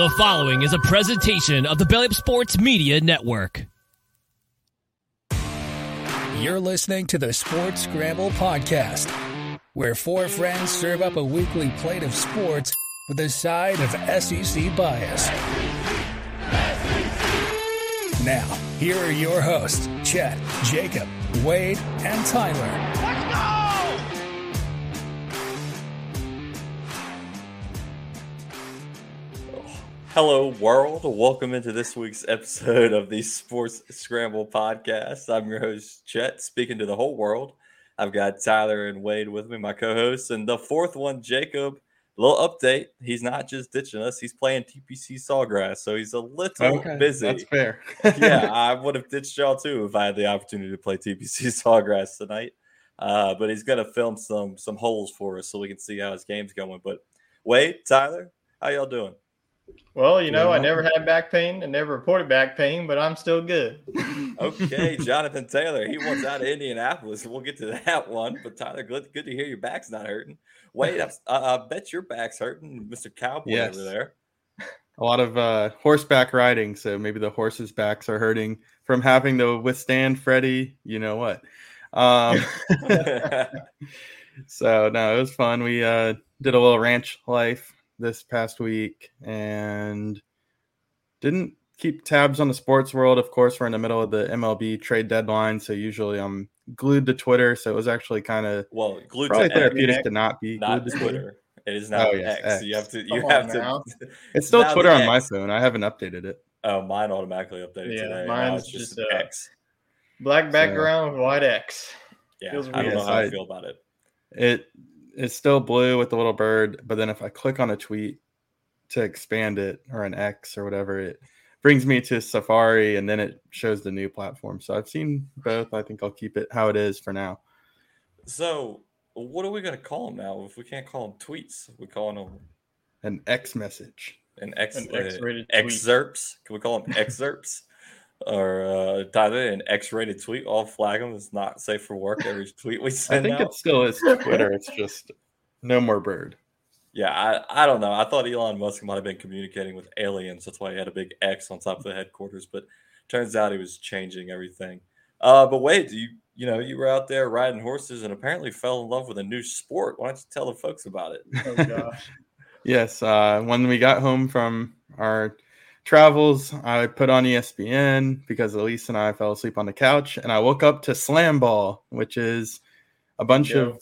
The following is a presentation of the Belly Up Sports Media Network. You're listening to the Sports Scramble Podcast, where four friends serve up a weekly plate of sports with a side of SEC bias. Now, here are your hosts, Chet, Jacob, Wade, and Tyler. Hello, world. Welcome into this week's episode of the Sports Scramble podcast. I'm your host, Chet, speaking to the whole world. I've got Tyler and Wade with me, my co hosts, and the fourth one, Jacob. Little update. He's not just ditching us, he's playing TPC Sawgrass, so he's a little Okay, busy. That's fair. yeah, I would have ditched y'all too if I had the opportunity to play TPC Sawgrass tonight. Uh, but he's gonna film some some holes for us so we can see how his game's going. But Wade, Tyler, how y'all doing? Well, you know, I never had back pain and never reported back pain, but I'm still good. Okay, Jonathan Taylor. He wants out of Indianapolis. We'll get to that one. But Tyler, good good to hear your back's not hurting. Wait, I, I bet your back's hurting, Mister Cowboy Yes. over there. A lot of uh, horseback riding, so maybe the horses' backs are hurting from having to withstand Freddie. You know what? Um, so no, it was fun. We uh, did a little ranch life this past week and didn't keep tabs on the sports world. Of course, we're in the middle of the MLB trade deadline, so usually I'm glued to Twitter. So it was actually kind of well, glued probably to X, therapeutic to not be not glued to Twitter. Twitter. It is not Oh, yes, X. You have X. to. You Come have on to. now. It's still now Twitter on my phone. I haven't updated it. Oh, mine automatically updated Yeah, today. Now mine's it's just, just, uh, X. Black background with white X. Yeah, feels I don't weird. know how I I- feel about it. it it's still blue with the little bird but then if i click on a tweet to expand it or an x or whatever it brings me to safari and then it shows the new platform so i've seen both i think i'll keep it how it is for now So, what are we gonna call them now? If we can't call them tweets, we call them an x message an X, An uh, X-rated tweet. excerpts. Can we call them excerpts? Or uh, Tyler, an X-rated tweet. I'll flag them. It's not safe for work. Every tweet we send. i think out. it still is twitter it's just no more bird Yeah, I, I don't know. I thought Elon Musk might have been communicating with aliens. That's why he had a big X on top of the headquarters. But turns out he was changing everything. Uh, but wait, you you know you were out there riding horses and apparently fell in love with a new sport. Why don't you tell the folks about it? Oh gosh. yes uh when we got home from our travels i put on espn because elise and i fell asleep on the couch and i woke up to slam ball which is a bunch Yeah. of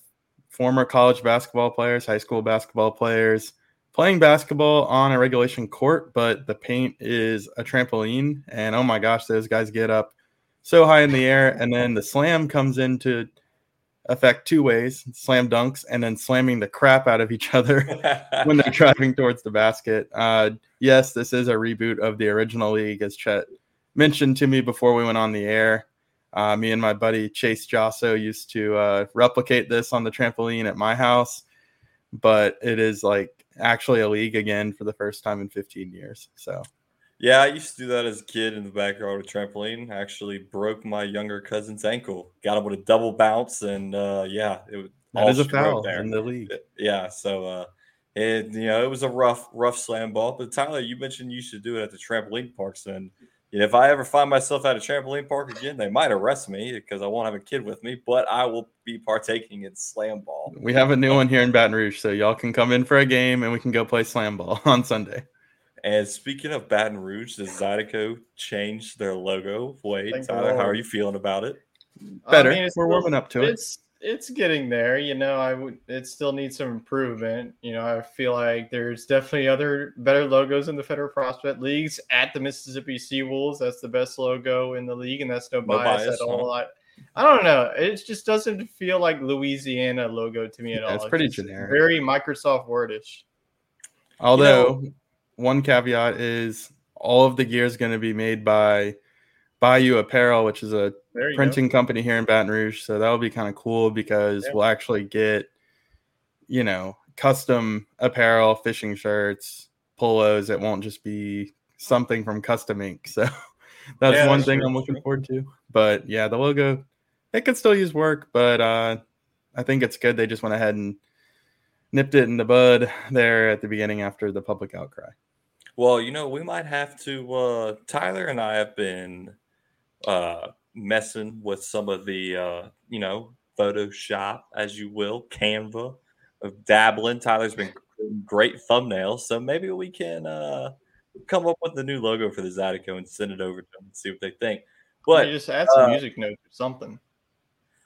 former college basketball players high school basketball players playing basketball on a regulation court but the paint is a trampoline and oh my gosh those guys get up so high in the air and then the slam comes into effect two ways slam dunks and then slamming the crap out of each other when they're driving towards the basket. Uh, yes, this is a reboot of the original league, as Chet mentioned to me before we went on the air. Uh, me and my buddy Chase Josso used to uh, replicate this on the trampoline at my house, but it is like actually a league again for the first time in 15 years. So Yeah, I used to do that as a kid in the backyard with trampoline. I actually broke my younger cousin's ankle. Got him with a double bounce, and uh, yeah, it was that all is a foul there. in the league. Yeah, so uh, it you know it was a rough rough slam ball. But Tyler, you mentioned you should do it at the trampoline parks, and if I ever find myself at a trampoline park again, they might arrest me because I won't have a kid with me. But I will be partaking in slam ball. We have a new one here in Baton Rouge, so y'all can come in for a game and we can go play slam ball on Sunday. And speaking of Baton Rouge, does Zydeco change their logo? Wait, Thank Tyler, how are you feeling about it? Better. I mean, it's We're warming up to it. It's it's getting there. You know, I would. It still needs some improvement. You know, I feel like there's definitely other better logos in the Federal Prospect Leagues. At the Mississippi Seawolves, that's the best logo in the league, and that's no, No bias, bias, at all. huh? I, I don't know. It just doesn't feel like Louisiana logo to me at Yeah, all. it's pretty just generic. Very Microsoft Wordish. Although one caveat is all of the gear is going to be made by Bayou Apparel, which is a printing company here in Baton Rouge. So that'll be kind of cool because Yeah. we'll actually get, you know, custom apparel, fishing shirts, polos. It won't just be something from Custom Ink. So that's Yeah, one that's thing true, I'm looking forward to. But yeah, the logo, it could still use work, but uh, I think it's good. They just went ahead and nipped it in the bud there at the beginning after the public outcry. Well, you know, we might have to. Uh, Tyler and I have been uh, messing with some of the, uh, you know, Photoshop, as you will, Canva, of dabbling. Tyler's been creating great thumbnails, so maybe we can uh, come up with the new logo for the Zydeco and send it over to them and see what they think. But But just add some uh, music notes or something.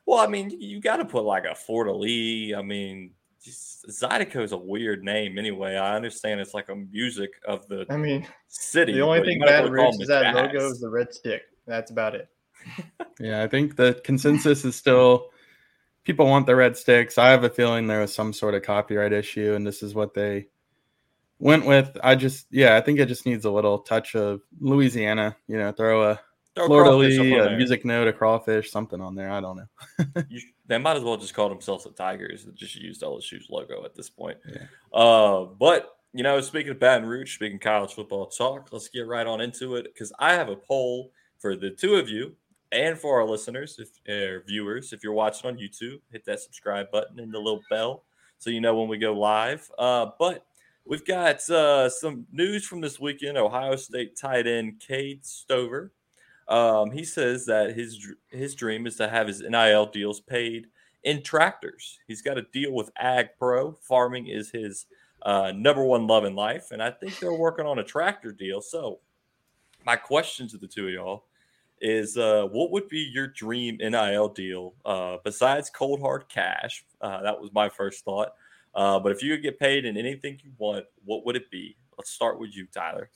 well, I mean, you got to put like a de Lis. I mean, just, Zydeco is a weird name anyway. I understand it's like a music of the I mean, city. the only thing might as Baton well call Rouge them is the that logo is the red stick. That's about it. Yeah, I think the consensus is still people want the red sticks. I have a feeling there was some sort of copyright issue, and this is what they went with. I just, yeah, I think it just needs a little touch of Louisiana. You know, throw a Throw Fleur de crawfish up Lis, on a music note, a crawfish, something on there. I don't know. You, they might as well just call themselves the Tigers and just use LSU's logo at this point. Yeah. Uh, but you know, speaking of Baton Rouge, speaking college football talk, let's get right on into it because I have a poll for the two of you and for our listeners, if or viewers, if you're watching on YouTube, hit that subscribe button and the little bell so you know when we go live. Uh, but we've got uh, some news from this weekend. Ohio State tight end Cade Stover. Um, he says that his his dream is to have his NIL deals paid in tractors. He's got a deal with Ag Pro. Farming is his uh, number one love in life, and I think they're working on a tractor deal. So, my question to the two of y'all is: uh, What would be your dream NIL deal uh, besides cold hard cash? Uh, that was my first thought. Uh, but if you could get paid in anything you want, what would it be? Let's start with you, Tyler.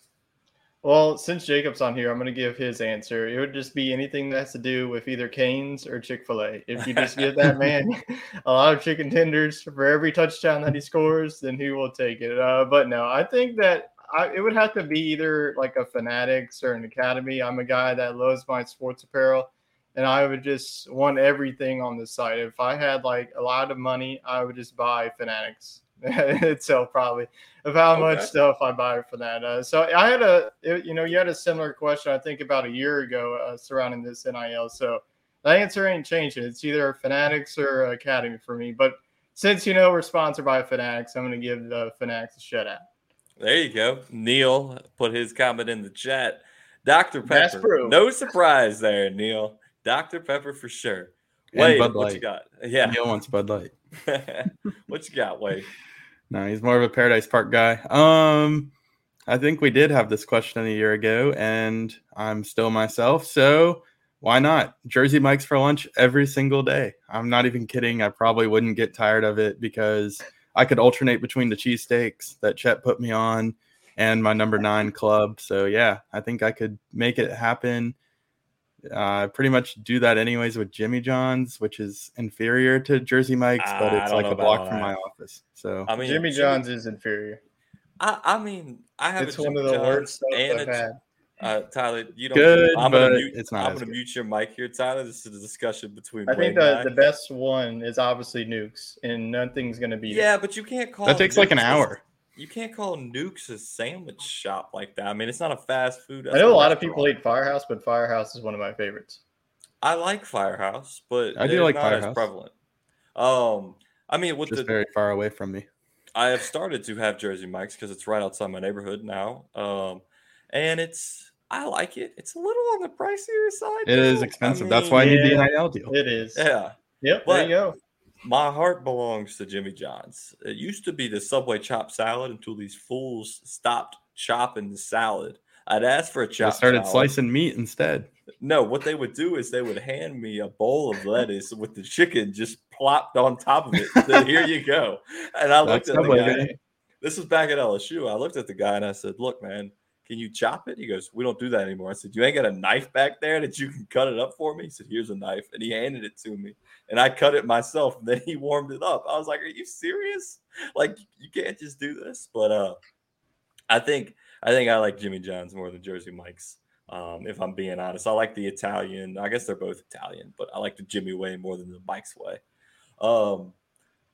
Well, since Jacob's on here, I'm going to give his answer. It would just be anything that has to do with either Canes or Chick fil A. If you just give that man a lot of chicken tenders for every touchdown that he scores, then he will take it. Uh, but no, I think that I, it would have to be either like a Fanatics or an Academy. I'm a guy that loves my sports apparel, and I would just want everything on the site. If I had like a lot of money, I would just buy Fanatics itself probably of how much stuff I buy for that. Uh, so I had a, it- you know, you had a similar question I think about a year ago uh, surrounding this NIL. So the answer ain't changing. It's either Fanatics or Academy for me. But since you know we're sponsored by Fanatics, I'm going to give the Fanatics a shout out. There you go. Neil put his comment in the chat. Dr. Pepper. No surprise there, Neil. Dr. Pepper for sure. Wade, Bud what you got? Yeah. Neil wants Bud Light. what you got, Wade? No, he's more of a Paradise Park guy. Um, I think we did have this question a year ago, and I'm still myself. So why not Jersey Mike's for lunch every single day? I'm not even kidding. I probably wouldn't get tired of it because I could alternate between the cheesesteaks that Chet put me on and my number nine club. So yeah, I think I could make it happen. Uh, I pretty much do that anyways with Jimmy John's, which is inferior to Jersey Mike's, but it's like a block from that. my office. So I mean, Jimmy John's is inferior. I, I mean, I have It's a one of the John's worst stuff and I've a- had. Uh, Tyler, you don't. Good, I'm gonna mute. it's not I'm gonna good. mute your mic here, Tyler. This is a discussion between. I think the, and the best one is obviously Newk's, and nothing's going to beat it. Yeah, but you can't call that takes like an Newk's a- hour. You can't call Newk's a sandwich shop like that. I mean, it's not a fast food. I know a lot of people eat Firehouse, but Firehouse is one of my favorites. I like Firehouse, but I do they're like not as prevalent. Um, I mean, with Just the very far away from me. I have started to have Jersey Mike's because it's right outside my neighborhood now. Um, and it's I like it. It's a little on the pricier side. It is though. I expensive. That's why I mean, need the yeah. NIL deal. It is. Yeah, Yep. But- there you go. My heart belongs to Jimmy John's. It used to be the Subway chopped salad until these fools stopped chopping the salad. I'd ask for a chopped They started salad. slicing meat instead. No, what they would do is they would hand me a bowl of lettuce with the chicken just plopped on top of it. Then here you go. And I looked That's at the guy. This was back at LSU. I looked at the guy and I said, "Look, man, can you chop it?" He goes, "We don't do that anymore." I said, "You ain't got a knife back there that you can cut it up for me?" He said, "Here's a knife," and he handed it to me, and I cut it myself. And then he warmed it up. I was like, "Are you serious? Like, you can't just do this?" But uh, I think I think I like Jimmy John's more than Jersey Mike's. Um, if I'm being honest, I like the Italian. I guess they're both Italian, but I like the Jimmy way more than the Mike's way. Um,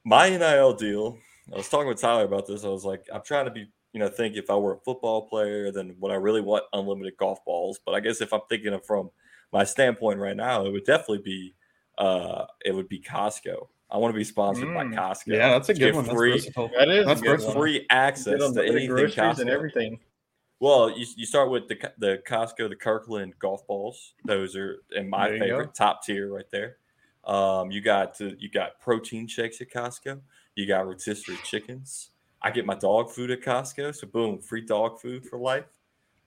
my NIL deal. I was talking with Tyler about this. I was like, I'm trying to be, you know, think if I were a football player, then would I really want unlimited golf balls? But I guess if I'm thinking of from my standpoint right now, it would definitely be, uh, it would be Costco. I want to be sponsored by Mm. Costco. Yeah, that's a good one. That's Free, versatile. That is That's a good versatile. one. free access on to the anything groceries Costco. and everything. Well, you, you start with the the Costco, the Kirkland golf balls. Those are in my There you go. favorite, top tier right there. Um, you got to, you got protein shakes at Costco. You got rotisserie chickens. I get my dog food at Costco, so boom, free dog food for life.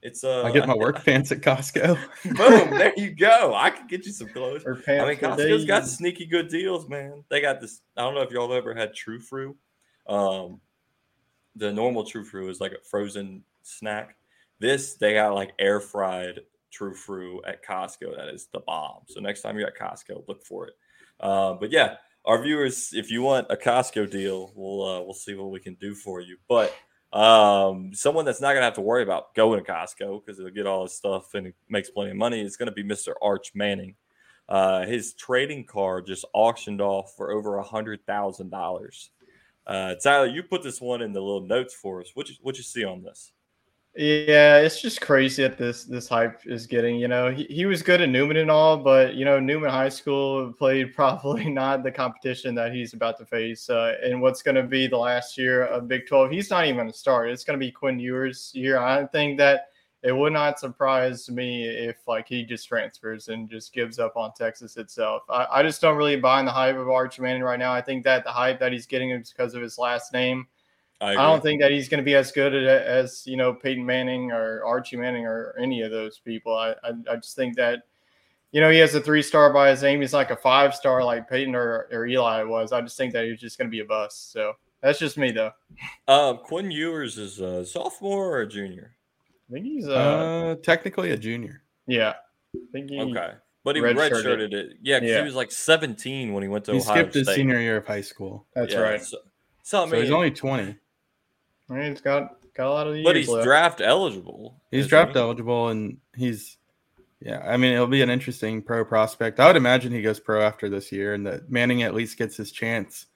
It's uh, I get my work pants at Costco. boom, there you go. I can get you some clothes. Or I mean, pants for Costco's got sneaky good deals, man. They got this. I don't know if y'all have ever had Tru Fru. Um, the normal Tru Fru is like a frozen snack. This they got like air fried Tru Fru at Costco. That is the bomb. So next time you're at Costco, look for it. Uh, but yeah, our viewers, if you want a Costco deal, we'll uh, we'll see what we can do for you. But um, someone that's not gonna have to worry about going to Costco because he'll get all his stuff and he makes plenty of money is gonna be Mr. Arch Manning. Uh, his trading card just auctioned off for over a hundred thousand dollars. Uh, Tyler, you put this one in the little notes for us. What you what you see on this? Yeah, it's just crazy that this this hype is getting. You know, he, he was good at Newman and all, but you know, Newman High School played probably not the competition that he's about to face. Uh, what's going to be the last year of Big Twelve? He's not even to start. It's going to be Quinn Ewers' year. I think that it would not surprise me if like he just transfers and just gives up on Texas itself. I, I just don't really buy in the hype of Arch Manning right now. I think that the hype that he's getting is because of his last name. I, I don't think that he's going to be as good at as you know Peyton Manning or Archie Manning or any of those people. I I, I just think that you know he has a three star by his name. He's like a five star like Peyton or, or Eli was. I just think that he's just going to be a bust. So that's just me though. Um, Quinn Ewers is a sophomore or a junior? I think he's uh, Uh, technically a junior. yeah. I think he, Okay, but he redshirted. redshirted it. Yeah, 'cause Yeah. he was like 17 when he went to He Ohio skipped his senior year of high school, That's Yeah, right. So, so I so he's only 20. I mean, he's got got a lot of years but he's left. draft eligible. He's draft he? eligible, and he's yeah. I mean, it'll be an interesting pro prospect. I would imagine he goes pro after this year, and that Manning at least gets his chance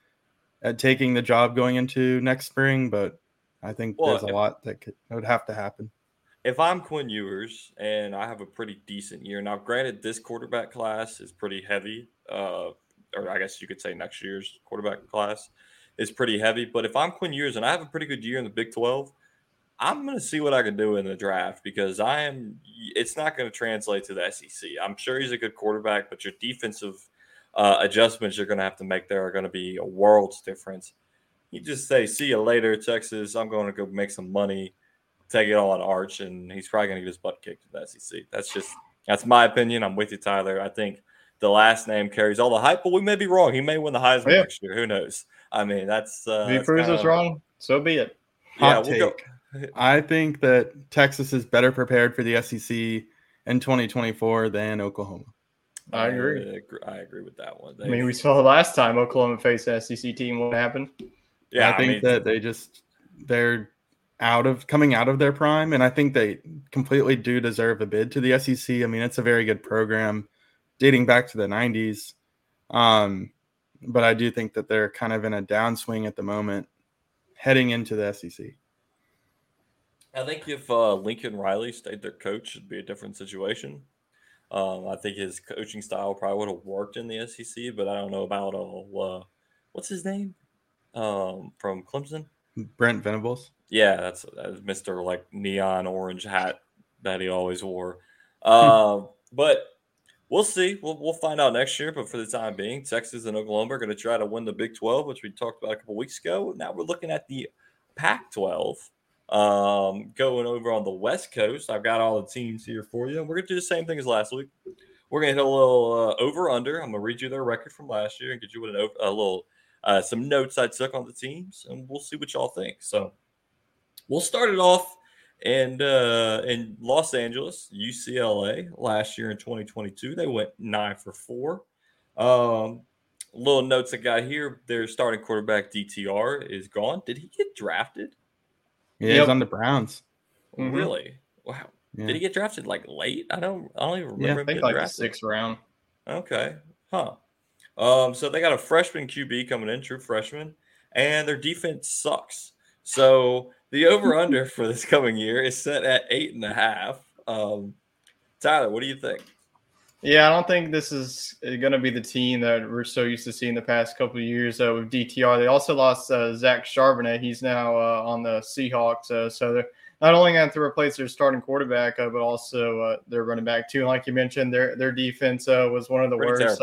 at taking the job going into next spring. But I think Well, there's a if- lot that could that would have to happen. if I'm Quinn Ewers and I have a pretty decent year, now granted, this quarterback class is pretty heavy, uh, or I guess you could say next year's quarterback class is pretty heavy. But if I'm Quinn Ewers and I have a pretty good year in the Big 12, I'm going to see what I can do in the draft because I am. It's not going to translate to the SEC. I'm sure he's a good quarterback, but your defensive uh, adjustments you're going to have to make there are going to be a world's difference. You just say, "See you later, Texas. I'm going to go make some money." take it all on Arch, and he's probably going to get his butt kicked in the SEC. That's just that's my opinion. I'm with you, Tyler. I think the last name carries all the hype, but we may be wrong. He may win the Heisman Yeah. next year. Who knows? I mean, that's uh, if he that's proves us kinda- wrong, so be it. Yeah, Hot we'll go. take. I think that Texas is better prepared for the SEC in 2024 than Oklahoma. I agree. agree. I agree with that one. I mean, we saw the last time Oklahoma faced an SEC team. What happened? yeah, I think mean, that they just they're out of coming out of their prime, and I think they completely do deserve a bid to the SEC. I mean, it's a very good program dating back to the '90s, um, but I do think that they're kind of in a downswing at the moment, heading into the SEC. I think if uh, Lincoln Riley stayed their coach, it'd be a different situation. Um, I think his coaching style probably would have worked in the SEC, but I don't know about uh, uh what's his name um, from Clemson. Brent Venables. Yeah, that's, that's Mr. like neon orange hat that he always wore. Um, but we'll see. We'll, we'll find out next year. But for the time being, Texas and Oklahoma are going to try to win the Big 12, which we talked about a couple weeks ago. Now we're looking at the Pac 12. Um, going over on the West Coast, I've got all the teams here for you. We're going to do the same thing as last week. We're going to hit a little uh, over under. I'm going to read you their record from last year and get you a little uh, some notes I took on the teams, and we'll see what y'all think. So we'll start it off and uh, in Los Angeles, UCLA last year in 2022, they went nine for four. Um, little notes I got here: their starting quarterback DTR is gone. Did he get drafted? Yeah, Yep. he's on the Browns. Mhm. Really? Wow. Yeah. Did he get drafted like late? I don't. I don't even remember Yeah, I think getting like the drafted. sixth round. Okay. Huh. Um, so they got a freshman QB coming in, true freshman, and their defense sucks. So the over under for this coming year is set at eight and a half. Um, Tyler, what do you think? Yeah, I don't think this is going to be the team that we're so used to seeing the past couple of years uh, with DTR. They also lost uh, Zach Charbonnet. He's now uh, on the Seahawks. Uh, so they're not only going to have to replace their starting quarterback, uh, but also uh, their running back too. And like you mentioned, their their defense was one of the Pretty worst.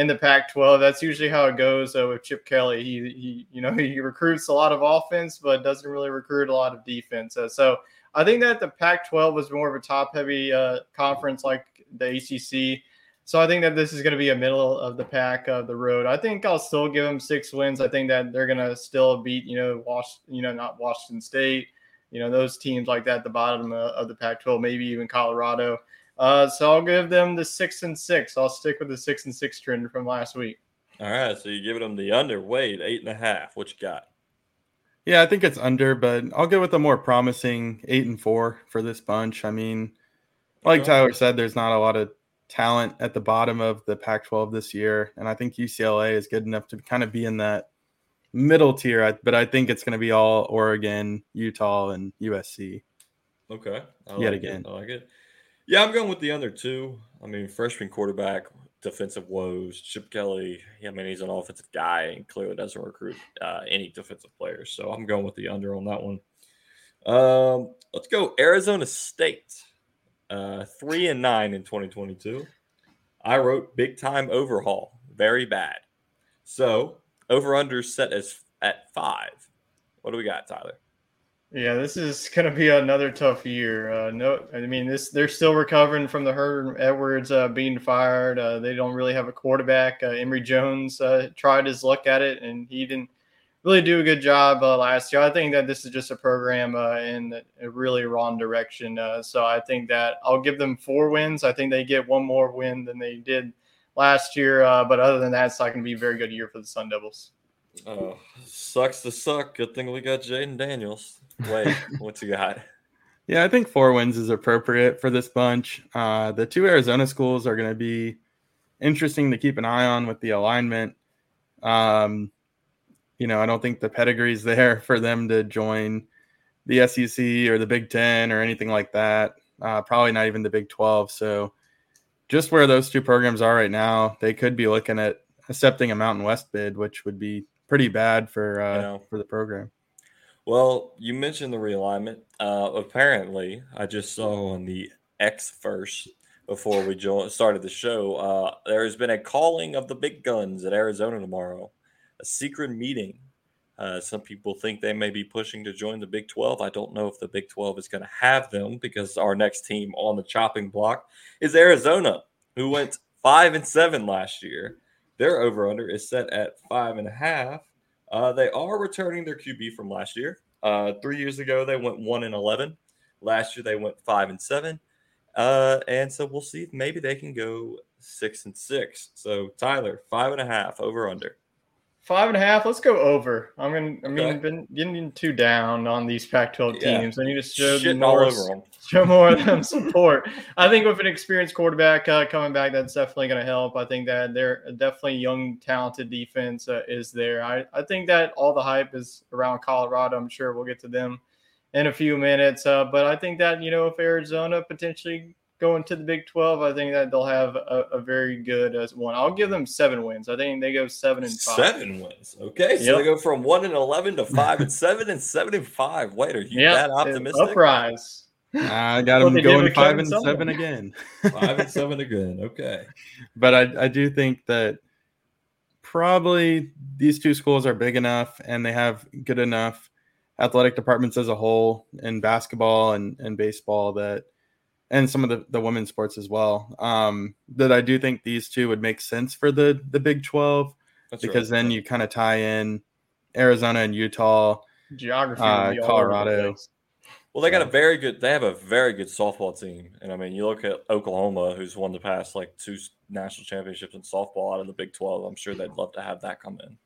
In the Pac-12. That's usually how it goes with Chip Kelly. He he you know he recruits a lot of offense, but doesn't really recruit a lot of defense. Uh, so I think that the Pac-12 was more of a top-heavy uh, conference like the ACC. So I think that this is going to be a middle of the pack of the road. I think I'll still give them six wins. I think that they're going to still beat, you know, Wash, you know, not Washington State, you know, those teams like that at the bottom of the Pac-12, maybe even Colorado. Uh, so I'll give them the six and six. I'll stick with the six and six trend from last week. All right, so you're giving them the underweight eight and a half. What you got? Yeah, I think it's under, but I'll go with a more promising eight and four for this bunch. I mean, like Tyler said, there's not a lot of talent at the bottom of the Pac 12 this year. And I think UCLA is good enough to kind of be in that middle tier. But I think it's going to be all Oregon, Utah, and USC. Okay. I Yet like again. It. I like it. Yeah, I'm going with the under two. I mean, freshman quarterback, defensive woes. Chip Kelly, I mean, he's an offensive guy and clearly doesn't recruit uh, any defensive players. So I'm going with the under on that one. Um, let's go Arizona State. Uh, three and nine in 2022. I wrote big time overhaul, very bad. So over under set as at five. What do we got, Tyler? Yeah, this is going to be another tough year. Uh, no, I mean this. They're still recovering from the Herman Edwards uh, being fired. Uh, they don't really have a quarterback. Uh, Emory Jones uh, tried his luck at it, and he didn't really do a good job uh, last year. I think that this is just a program in a really wrong direction. So I think that I'll give them four wins. I think they get one more win than they did last year. But other than that, it's not going to be a very good year for the Sun Devils. Oh, sucks to suck. Good thing we got Jayden Daniels. Wait, what you got? Yeah, I think four wins is appropriate for this bunch. Uh, the two Arizona schools are going to be interesting to keep an eye on with the alignment. Um, you know, I don't think the pedigree's there for them to join the SEC or the Big Ten or anything like that. Uh, probably not even the Big 12. So, just where those two programs are right now, they could be looking at accepting a Mountain West bid, which would be pretty bad for uh, for the program. Well, you mentioned the realignment. Uh, apparently, I just saw on the X first before we jo- started the show. Uh, there has been a calling of the big guns at Arizona tomorrow, a secret meeting. Uh, some people think they may be pushing to join the Big 12. I don't know if the Big 12 is going to have them because our next team on the chopping block is Arizona, who went five and seven last year. Their over under is set at five and a half. Uh, they are returning their QB from last year. Uh, three years ago, they went one and eleven. Last year, they went five and seven. Uh, and so we'll see if maybe they can go six and six. So Tyler, five and a half over under. Five and a half. Let's go over. I'm gonna. I mean, Okay. been getting too down on these Pac-12 Yeah. teams. I need to show them Shitting all more, over them. show more of them support. I think with an experienced quarterback uh, coming back, that's definitely going to help. I think that they're definitely young, talented defense uh, is there. I, I think that all the hype is around Colorado. I'm sure we'll get to them in a few minutes. Uh, but I think that you know if Arizona potentially going to the Big 12, I think that they'll have a, a very good as one. I'll give them seven wins. I think they go seven and five. Seven wins. Okay, so Yep. they go from one and eleven to five and seven and seven and five. Wait, are you Yeah, that optimistic? Uprise. I got What them they going five and Sullivan. seven again. Five and seven again. Okay. but I, I do think that probably these two schools are big enough and they have good enough athletic departments as a whole in basketball and, and baseball that and some of the, the women's sports as well um, that i do think these two would make sense for the the big 12 That's because right. then you kind of tie in arizona and utah Geography. Uh, would be all over the Colorado. Well, they got a very good. They have a very good softball team, and I mean, you look at Oklahoma, who's won the past like two national championships in softball out of the Big Twelve. I'm sure they'd love to have that come in.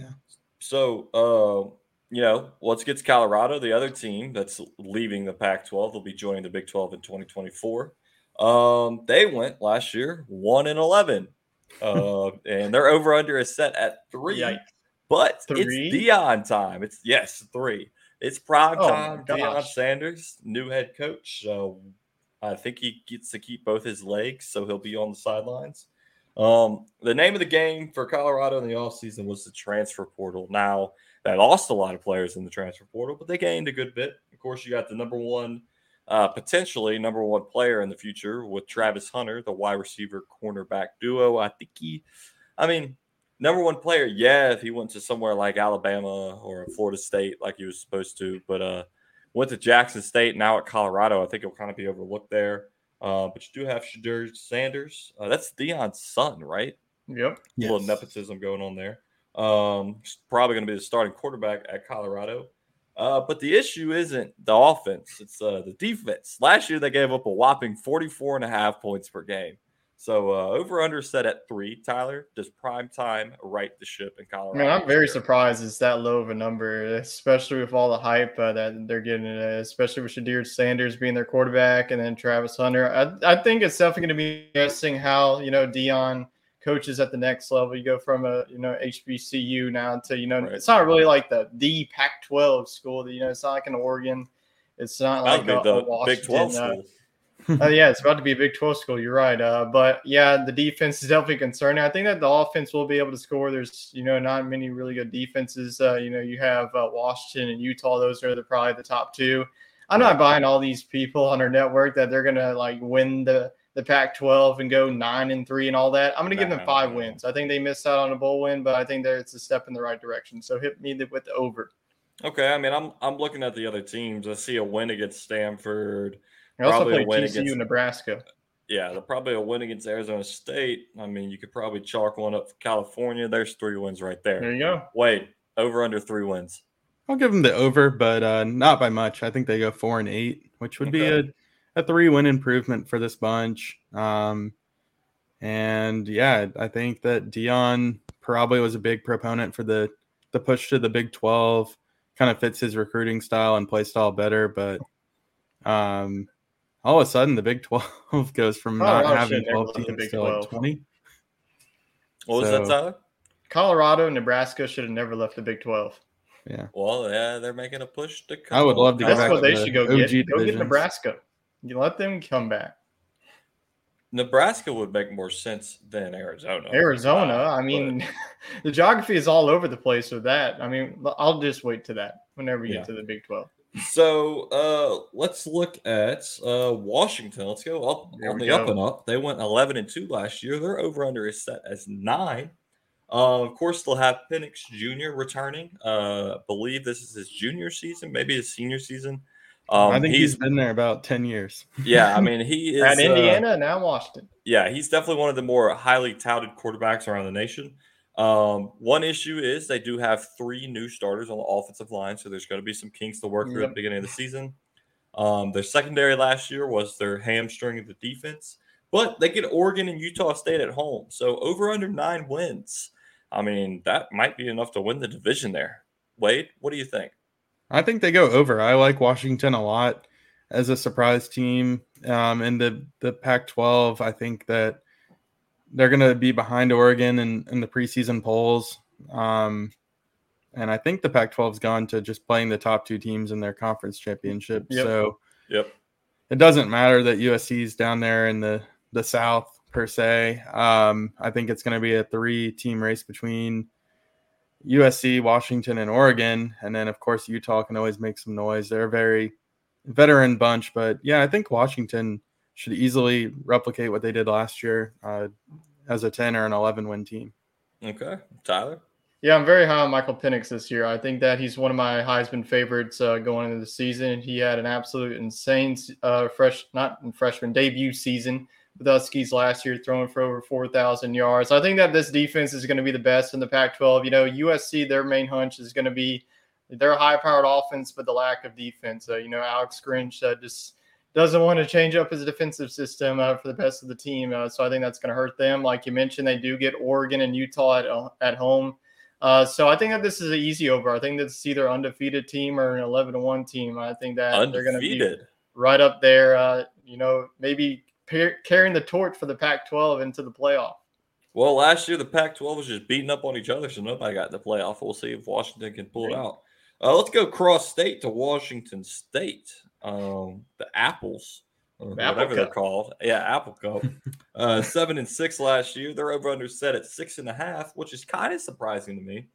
Yeah. So, uh, you know, let's get to Colorado, the other team that's leaving the Pac-12. They'll be joining the Big 12 in 2024. Um, they went last year one and 11, uh, and their over/under is set at three. Yikes. But Three? it's Deion time. It's yes, three. It's prime Oh time. Gosh. Sanders, new head coach. So I think he gets to keep both his legs, so he'll be on the sidelines. Um, the name of the game for Colorado in the offseason was the transfer portal. Now, they lost a lot of players in the transfer portal, but they gained a good bit. Of course, you got the number one, uh, potentially number one player in the future with Travis Hunter, the wide receiver cornerback duo. I think he, I mean, number one player, yeah, if he went to somewhere like Alabama or Florida State like he was supposed to, but uh, went to Jackson State, now at Colorado, I think he'll kind of be overlooked there. Uh, but you do have Shedeur Sanders. Uh, that's Deion's son, right? Yep. A little nepotism going on there. Um, probably going to be the starting quarterback at Colorado. Uh, but the issue isn't the offense, it's uh, the defense. Last year, they gave up a whopping 44 and a half points per game. So uh, over under set at three. Tyler, does prime time right the ship in Colorado? mean, I'm very surprised it's that low of a number, especially with all the hype uh, that they're getting, uh, especially with Shedeur Sanders being their quarterback and then Travis Hunter. I, I think it's definitely going to be interesting how, you know, Deion coaches at the next level. You go from a, you know, HBCU now to, you know, Right. it's not really like the, the Pac 12 school. That, you know, it's not like an Oregon. It's not That'd like a, the a Big 12 uh, school. uh, yeah, it's about to be a Big 12 school. You're right. Uh, but yeah, the defense is definitely concerning. I think that the offense will be able to score. There's, you know, not many really good defenses. Uh, you know, you have uh, Washington and Utah. Those are the, probably the top two. I'm not buying all these people on our network that they're gonna like win the the Pac-12 and go nine and three and all that. I'm gonna give them five wins. I think they missed out on a bowl win, but I think that it's a step in the right direction. So hit me with the over. Okay, I mean, I'm I'm looking at the other teams. I see a win against Stanford. They also Probably a play win TCU against- Nebraska. Yeah, they're probably a win against Arizona State. I mean, you could probably chalk one up for California. There's three wins right there. There you go. Wait, over under three wins. I'll give them the over, but uh, not by much. I think they go four and eight, which would be a, a three win improvement for this bunch. Um, and yeah, I think that Deion probably was a big proponent for the the push to the Big Twelve. Kind of fits his recruiting style and play style better, but um, all of a sudden the Big Twelve goes from not Colorado having should twelve teams Big to like twenty. What was that, Tyler? Colorado, Nebraska should have never left the Big 12. Yeah, Well, yeah, they're making a push to. Come. I would love to go That's back what to they the should go OG get. Go get. Nebraska. You let them come back. Nebraska would make more sense than Arizona. Arizona. Uh, I mean, the geography is all over the place with that. I mean, I'll just wait to that whenever we Yeah. get to the Big 12. so uh, let's look at uh, Washington. Let's go up There on the up and up. They went 11 and two last year. Their over under is set as nine. Uh, of course, they'll have Penix Jr. returning. Uh, I believe this is his junior season, maybe his senior season. Um, I think he's he's been there about ten years. yeah. I mean, he is At uh, Indiana, now Washington. yeah, he's definitely one of the more highly touted quarterbacks around the nation. Um, one issue is they do have three new starters on the offensive line, so there's going to be some kinks to work through at the beginning of the season. Um, their secondary last year was their hamstring of the defense, but they get Oregon and Utah State at home, so over under nine wins. I mean, that might be enough to win the division there. Wade, what do you think? I think they go over. I like Washington a lot as a surprise team. Um, in the the Pac-12, I think that they're going to be behind Oregon in, in the preseason polls. Um, and I think the Pac-12's gone to just playing the top two teams in their conference championship. Yep. So Yep. it doesn't matter that USC is down there in the the South per se. Um, I think it's going to be a three team race between USC, Washington, and Oregon, and then of course Utah can always make some noise. They're a very veteran bunch, but yeah, I think Washington should easily replicate what they did last year uh, as a ten or an eleven win team. Okay, Tyler. Yeah, I'm very high on Michael Penix this year. I think that he's one of my Heisman favorites uh, going into the season. He had an absolute insane uh, fresh, not freshman debut season with Huskies last year, throwing for over 4,000 yards. I think that this defense is going to be the best in the Pac-12. You know, USC, their main hunch is going to be their high-powered offense, but the lack of defense. Uh, you know, Alex Grinch uh, just doesn't want to change up his defensive system uh, for the best of the team. Uh, so I think that's going to hurt them. Like you mentioned, they do get Oregon and Utah at, uh, at home. Uh, so I think that this is an easy over. I think that's either undefeated team or an 11 to 1 team. I think that they're going to be right up there. Uh, you know, maybe par- carrying the torch for the Pac 12 into the playoff. Well, last year the Pac-12 was just beating up on each other, so nobody got in the playoff. We'll see if Washington can pull it out. Uh, let's go cross state to Washington State. Um, the Apples Apple whatever they're called. Yeah, Apple Cup. uh, seven and six last year. They're over under set at six and a half, which is kind of surprising to me.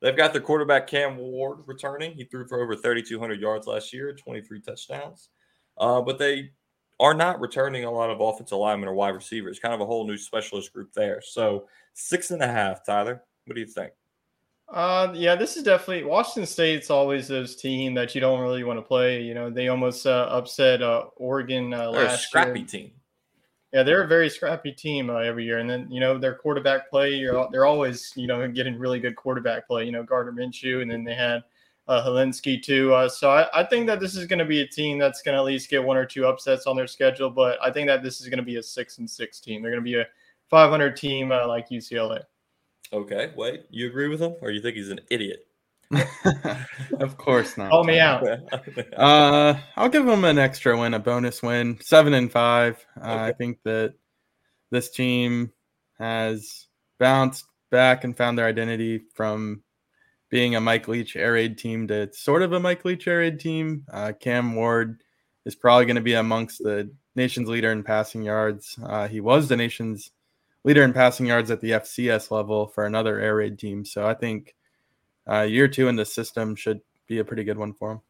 They've got their quarterback Cam Ward returning. He threw for over 3,200 yards last year, 23 touchdowns. Uh, but they are not returning a lot of offensive linemen or wide receivers. Kind of a whole new specialist group there. So six and a half, Tyler. What do you think? Uh, yeah, this is definitely Washington State's always those team that you don't really want to play. You know, they almost uh, upset uh, Oregon uh, They're last scrappy year. team. Yeah, they're a very scrappy team uh, every year, and then you know their quarterback play. You're, they're always you know getting really good quarterback play. You know Gardner Minshew, and then they had uh, Helinski too. Uh, so I, I think that this is going to be a team that's going to at least get one or two upsets on their schedule. But I think that this is going to be a six and six team. They're going to be a 500 team uh, like UCLA. Okay, wait, you agree with him, or you think he's an idiot? of course not. Call me out. Uh, I'll give him an extra win, a bonus win, seven and five. Uh, I think that this team has bounced back and found their identity from being a Mike Leach air raid team to sort of a Mike Leach air raid team. Uh, Cam Ward is probably going to be amongst the nation's leader in passing yards. Uh, he was the nation's leader in passing yards at the FCS level for another air raid team. So I think uh, year two in the system should be a pretty good one for him.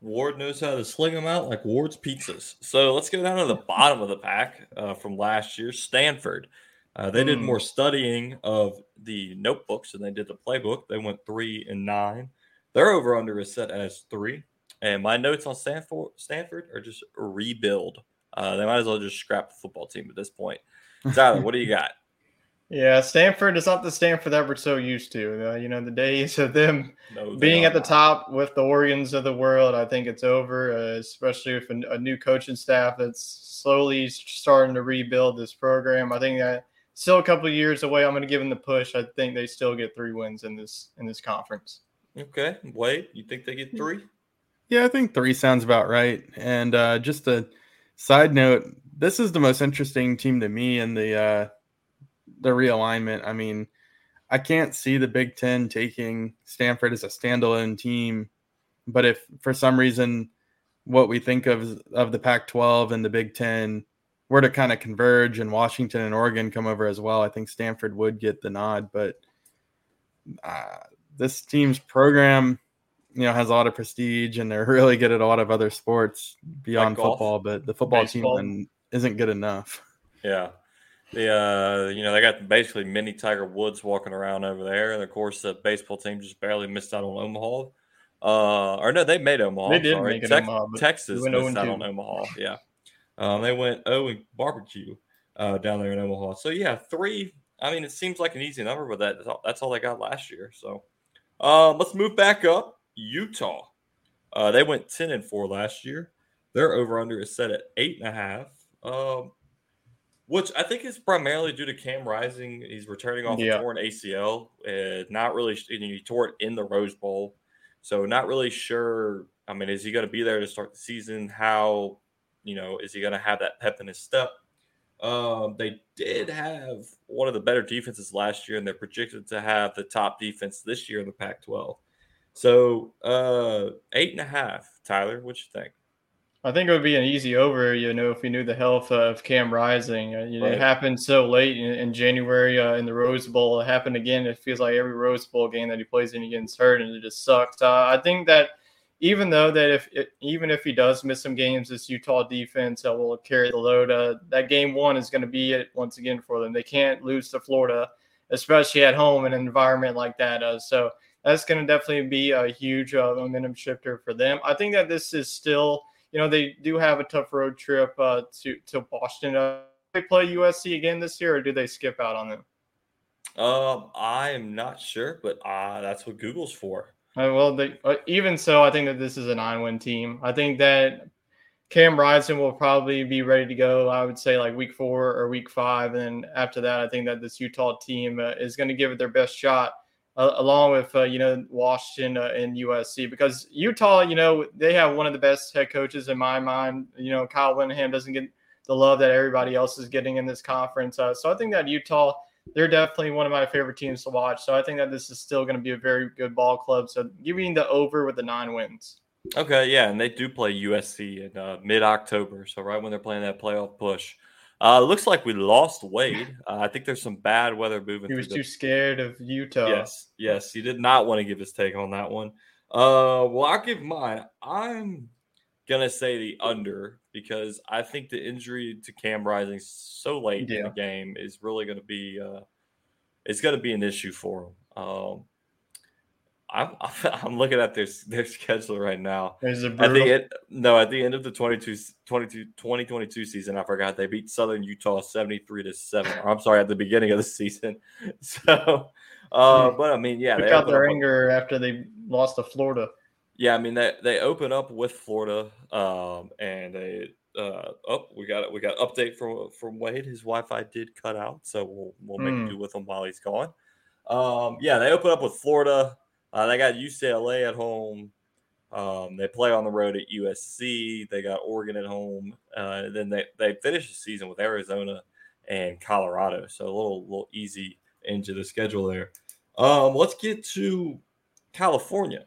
Ward knows how to sling them out like Ward's pizzas. So let's go down to the bottom of the pack uh, from last year. Stanford. Uh, they did Hmm. more studying of the notebooks than they did the playbook. They went three and nine. Their over under is set as three. And my notes on Stanford Stanford are just rebuild. Uh, they might as well just scrap the football team at this point. Tyler, what do you got? Yeah, Stanford is not the Stanford that we're so used to. Uh, you know, the days of them No, being at the top with the Oregons of the world, I think it's over, uh, especially with a, a new coaching staff that's slowly starting to rebuild this program. I think that still a couple of years away. I'm going to give them the push. I think they still get three wins in this in this conference. Okay, wait. You think they get three? Yeah, I think three sounds about right. And uh, just a side note, this is the most interesting team to me in the uh, the realignment. I mean, I can't see the Big Ten taking Stanford as a standalone team, but if for some reason what we think of of the Pac-12 and the Big Ten were to kind of converge and Washington and Oregon come over as well, I think Stanford would get the nod. But uh, this team's program you know has a lot of prestige and they're really good at a lot of other sports beyond golf? football but the football Baseball? team isn't good enough Yeah. The uh, you know, they got basically mini Tiger Woods walking around over there, and of course the baseball team just barely missed out on Omaha. Uh, or no, they made Omaha. They did sorry. make it Tex- Omaha, Texas they went missed out on Omaha. Yeah. Um, they went oh and barbecue uh, down there in Omaha. So yeah, three. I mean, it seems like an easy number, but that, that's all, that's all they got last year. So um, let's move back up. Utah. Uh, they went ten and four last year. Their over under is set at eight and a half. Um, which I think is primarily due to Cam Rising. He's returning off Yeah. a torn ACL. Uh, not really, you know, he tore it in the Rose Bowl. So not really sure. I mean, is he going to be there to start the season? How, you know, is he going to have that pep in his step? Um, they did have one of the better defenses last year, and they're projected to have the top defense this year in the Pac-12. So uh, eight and a half. Tyler, what you think? I think it would be an easy over, you know, if we knew the health of Cam Rising. Uh, you know, Right. It happened so late in, in January uh, in the Rose Bowl. It happened again. It feels like every Rose Bowl game that he plays in, he gets hurt, and it just sucks. Uh, I think that even though that if it, even if he does miss some games, this Utah defense that will carry the load. Uh, that game one is going to be it once again for them. They can't lose to Florida, especially at home in an environment like that. Uh, so that's going to definitely be a huge uh, momentum shifter for them. I think that this is still you know they do have a tough road trip uh, to to Washington. Uh, they play USC again this year, or do they skip out on them? Um, I am not sure, but uh, that's what Google's for. Uh, well, uh, even so, I think that this is a nine-win team. I think that Cam Rising will probably be ready to go. I would say like week four or week five, and then after that, I think that this Utah team uh, is going to give it their best shot, uh, along with uh, you know Washington uh, and USC, because Utah, you know, they have one of the best head coaches in my mind. You know, Kyle Whittingham doesn't get the love that everybody else is getting in this conference, uh, so I think that Utah they're definitely one of my favorite teams to watch. So I think that this is still going to be a very good ball club. So giving the over with the nine wins. Okay, yeah, and they do play USC in uh, mid October, so right when they're playing that playoff push. Uh, looks like we lost Wade. Uh, I think there's some bad weather moving. Through. He was too the- scared of Utah. Yes, yes, he did not want to give his take on that one. Uh, well, I'll give mine. I'm gonna say the under because I think the injury to Cam Rising so late in the game is really gonna be uh, it's gonna be an issue for him. Um, I'm I'm looking at their their schedule right now. Is it At the end, no, at the end of the 22, 22 2022 season, I forgot they beat Southern Utah 73 to 7. I'm sorry, at the beginning of the season. So, uh, but I mean, yeah, they got their anger after they lost to Florida. Yeah, I mean, they, they open up with Florida, um, and they, uh, oh, we got it. We got update from from Wade. His Wi-Fi did cut out, so we'll we'll make Hmm. do with him while he's gone. Um, yeah, they open up with Florida. Uh, they got UCLA at home. Um, they play on the road at USC. They got Oregon at home. Uh, then they they finish the season with Arizona and Colorado. So a little little easy into the schedule there. Um, let's get to California.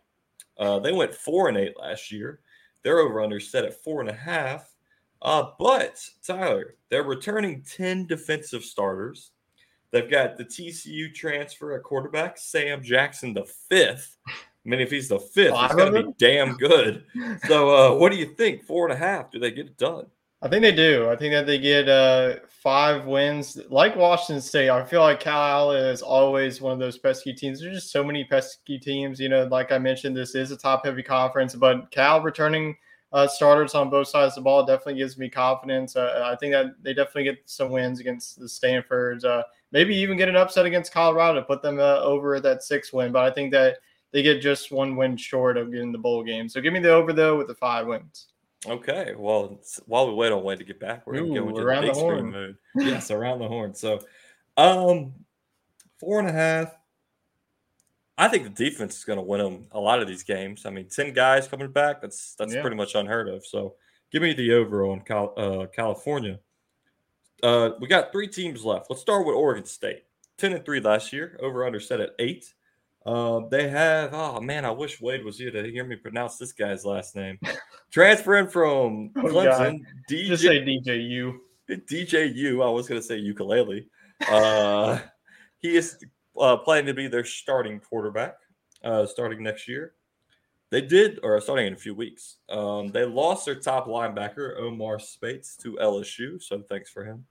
Uh, they went four and eight last year. Their over under set at four and a half. Uh, but Tyler, they're returning 10 defensive starters. They've got the TCU transfer at quarterback, Sam Jackson, the fifth. I mean, if he's the fifth, he's going to be damn good. So, uh, what do you think? Four and a half? Do they get it done? I think they do. I think that they get uh, five wins. Like Washington State, I feel like Cal is always one of those pesky teams. There's just so many pesky teams. You know, like I mentioned, this is a top heavy conference, but Cal returning uh, starters on both sides of the ball definitely gives me confidence. Uh, I think that they definitely get some wins against the Stanfords. Uh, maybe even get an upset against Colorado, to put them uh, over that six win. But I think that they get just one win short of getting the bowl game. So give me the over though with the five wins. Okay. Well, while we wait on Wade to get back, we're going to go into around the the big screen horn. mode. Yes, around the horn. So, um, four and a half. I think the defense is going to win them a lot of these games. I mean, ten guys coming back. That's that's Yeah. pretty much unheard of. So, give me the over on Cal, uh, California. Uh, we got three teams left. Let's start with Oregon State. Ten and three last year. Over under set at eight. Uh, they have. Oh man, I wish Wade was here to hear me pronounce this guy's last name. Transferring from Oh, Clemson, DJ Just say DJU. DJU. I was going to say ukulele. Uh, he is uh, planning to be their starting quarterback uh, starting next year. They did, or starting in a few weeks. Um, they lost their top linebacker, Omar Speights, to LSU. So thanks for him.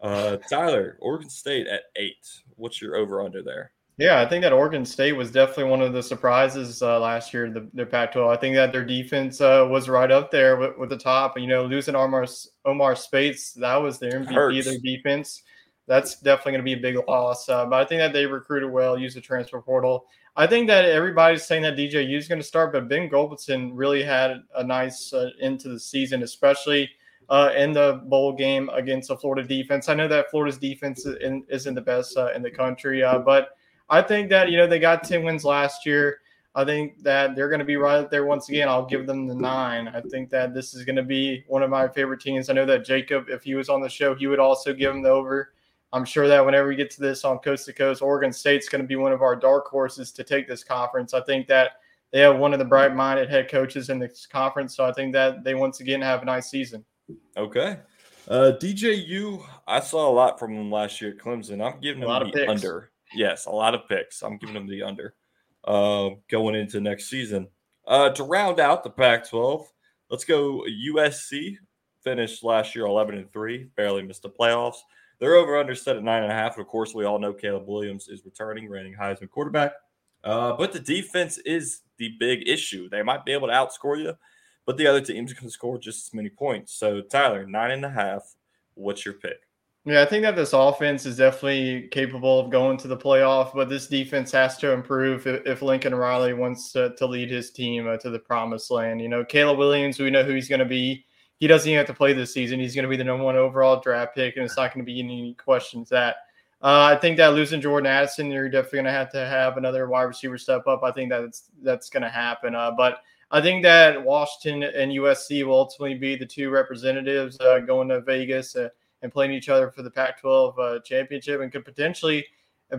Uh, Tyler, Oregon State at eight. What's your over under there? Yeah, I think that Oregon State was definitely one of the surprises uh, last year. The, their Pac-12. I think that their defense uh, was right up there with, with the top. You know, losing Omar Omar Speights, that was their MVP of their defense. That's definitely going to be a big loss. Uh, but I think that they recruited well, used the transfer portal. I think that everybody's saying that DJU is going to start, but Ben Gulbranson really had a nice uh, into the season, especially uh, in the bowl game against the Florida defense. I know that Florida's defense in, isn't the best uh, in the country, uh, but I think that you know they got ten wins last year. I think that they're going to be right up there once again. I'll give them the nine. I think that this is going to be one of my favorite teams. I know that Jacob, if he was on the show, he would also give them the over. I'm sure that whenever we get to this on coast to coast, Oregon State's going to be one of our dark horses to take this conference. I think that they have one of the bright minded head coaches in this conference. So I think that they once again have a nice season. Okay. Uh, DJU, I saw a lot from them last year at Clemson. I'm giving A them lot the under. Yes, a lot of picks. I'm giving them the under uh, going into next season. Uh, to round out the Pac 12, let's go USC. Finished last year 11 and 3, barely missed the playoffs. They're over under set at nine and a half. Of course, we all know Caleb Williams is returning, reigning Heisman quarterback. Uh, but the defense is the big issue. They might be able to outscore you, but the other teams can score just as many points. So, Tyler, nine and a half. What's your pick? Yeah, I think that this offense is definitely capable of going to the playoff, but this defense has to improve if, if Lincoln Riley wants to, to lead his team uh, to the promised land. You know, Caleb Williams, we know who he's going to be. He doesn't even have to play this season. He's going to be the number one overall draft pick, and it's not going to be any questions that. Uh, I think that losing Jordan Addison, you're definitely going to have to have another wide receiver step up. I think that's that's going to happen. Uh, but I think that Washington and USC will ultimately be the two representatives uh, going to Vegas. And playing each other for the Pac-12 uh, championship, and could potentially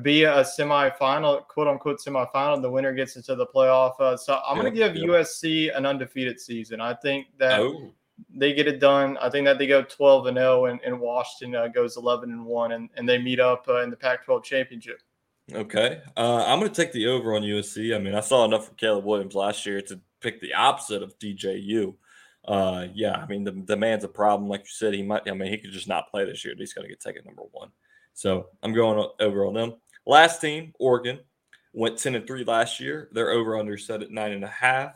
be a semifinal, quote unquote semifinal. The winner gets into the playoff. Uh, so I'm going to give yep. USC an undefeated season. I think that Oh, they get it done. I think that they go 12 and 0, and, and Washington uh, goes 11 and 1, and, and they meet up uh, in the Pac 12 championship. okay. Uh, I'm going to take the over on USC. I mean, I saw enough from Caleb Williams last year to pick the opposite of DJU. Uh, yeah, I mean, the, the man's a problem. Like you said, he might, I mean, he could just not play this year. He's going to get taken number one. So I'm going over on them. Last team, Oregon, went 10 and 3 last year. They're over under set at nine and a half.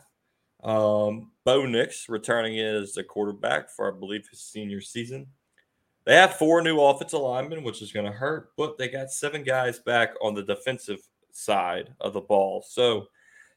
Um, Bo Nix returning as a quarterback for, I believe, his senior season. They have four new offensive linemen, which is going to hurt, but they got seven guys back on the defensive side of the ball. So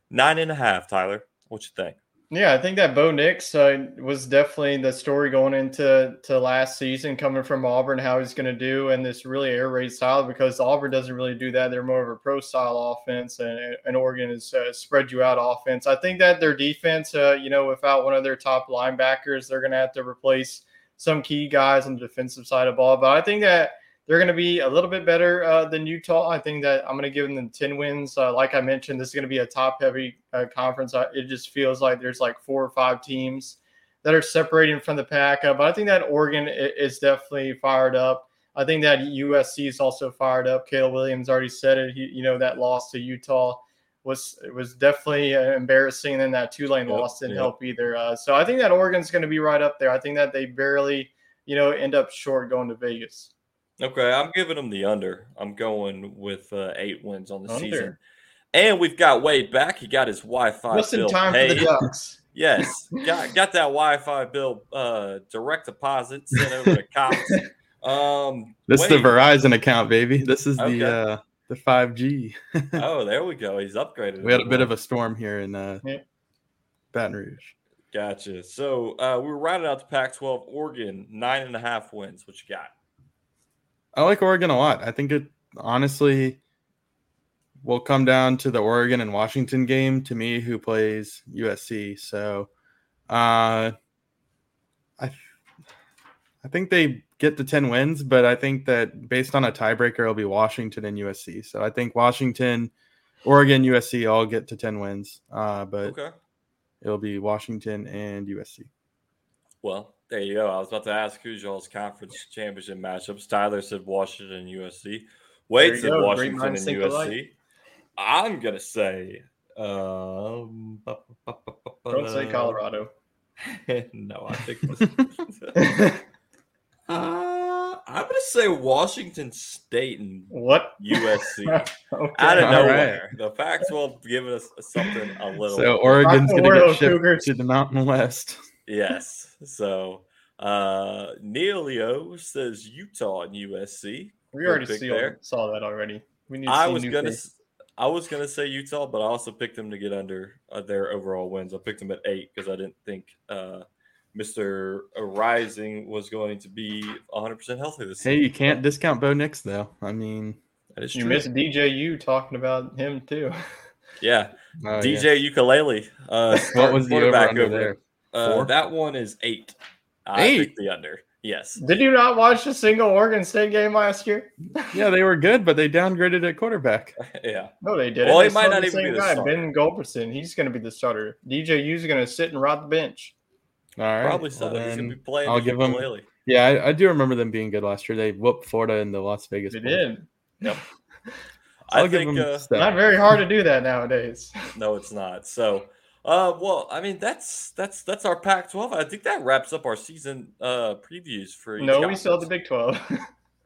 nine and a half, Tyler. What you think? Yeah, I think that Bo Nix uh, was definitely the story going into to last season, coming from Auburn, how he's going to do in this really air raid style because Auburn doesn't really do that. They're more of a pro style offense, and, and Oregon is uh, spread you out offense. I think that their defense, uh, you know, without one of their top linebackers, they're going to have to replace some key guys on the defensive side of ball. But I think that they're going to be a little bit better uh, than Utah. I think that I'm going to give them 10 wins. Uh, like I mentioned, this is going to be a top heavy uh, conference. Uh, it just feels like there's like four or five teams that are separating from the pack. Uh, but I think that Oregon is definitely fired up. I think that USC is also fired up. Caleb Williams already said it. He, you know, that loss to Utah was was definitely uh, embarrassing. And that Tulane Yep, loss didn't yep. help either. Uh, so I think that Oregon's going to be right up there. I think that they barely, you know, end up short going to Vegas. Okay, I'm giving them the under. I'm going with uh, eight wins on the Under. season. And we've got Wade back. He got his Wi-Fi Just in bill time for the Ducks. Yes, got got that Wi-Fi bill uh, direct deposit sent over to cops. Um, This is the Verizon account, baby. This is Okay. the uh the 5G. Oh, there we go. He's upgraded. we had a bit of a storm here in uh Yeah. Baton Rouge. Gotcha. So uh, we were rounding out the Pac-12. Oregon nine and a half wins. What you got? I like Oregon a lot. I think it honestly will come down to the Oregon and Washington game to me who plays USC. So uh I I think they get the 10 wins, but I think that based on a tiebreaker it'll be Washington and USC. So I think Washington, Oregon, USC all get to 10 wins. Uh but Okay. it'll be Washington and USC. Well, there you go. I was about to ask who's y'all's conference championship matchups. Tyler said Washington USC. There Wade said go. Washington and minds think alike. USC. I'm gonna say um Don't say Colorado. no, I think this, uh, I'm gonna say Washington State and what? USC. Okay. Out of All nowhere. The Pac-12 giving us something a little So Oregon's going to Royal get shipped Cougars. to the Mountain West. Yes. So uh Neilio says Utah and USC. We already Good see, there. saw that already. We need to I see was gonna faces. s- I was gonna say Utah, but I also picked them to get under uh, their overall wins. I picked them at eight because I didn't think uh Mr. Rising was going to be 100 percent healthy this Hey, season. you can't discount Bo Nix though. I mean, That is You true. missed DJU talking about him too. Yeah, oh, yeah. DJ Ukulele. Uh, What was the over quarterback under over there? Uh, Four? that one is eight. I Eight? picked the under. Yes. Did you not watch a single Oregon State game last year? Yeah, they were good, but they downgraded at quarterback. yeah. No, they didn't. Well, he They might started not the even be same the guy, starter. Ben Gulbranson. He's going to be the starter. DJU's going to sit and rot the bench. All right, Probably so. well He's gonna be playing. I'll give him- ukulele. Yeah, I, I do remember them being good last year. They whooped Florida in the Las Vegas. They Bowl. did. I I'll give think them uh. Not very hard to do that nowadays. no, it's not. So, uh, well, I mean, that's that's that's our Pac-12. I think that wraps up our season uh previews for. each no, we still have the. Big 12.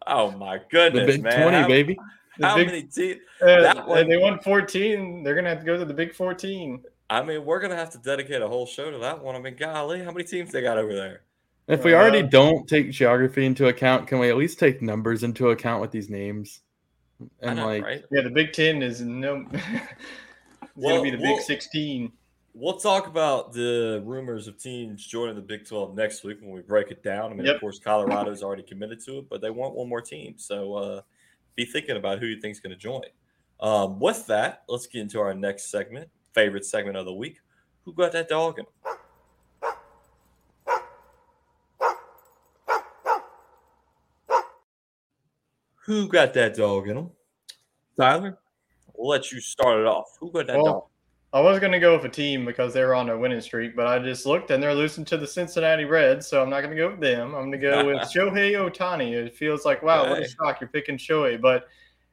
Oh my goodness, the goodness, Big man! Twenty, how, baby. The how Big- many teams? Uh, That one- they won 14. They're going to have to go to the Big 14. I mean, we're gonna have to dedicate a whole show to that one. I mean, golly, how many teams they got over there? If we already Uh, don't take geography into account, can we at least take numbers into account with these names? And know, like, right? Yeah, the Big 10 is no. it's Well, going to be the well- Big 16. We'll talk about the rumors of teams joining the Big 12 next week when we break it down. I mean, Yep. of course, Colorado's already committed to it, but they want one more team. So uh, be thinking about who you think's going to join. Um, with that, let's get into our next segment, favorite segment of the week. Who got that dog in? Who got that dog in them? Tyler, we'll let you start it off. Who got that Well, dog? I was going to go with a team because they were on a winning streak, but I just looked and they're losing to the Cincinnati Reds, so I'm not going to go with them. I'm going to go with Shohei Ohtani. It feels like, wow, what a shock you're picking Shohei. But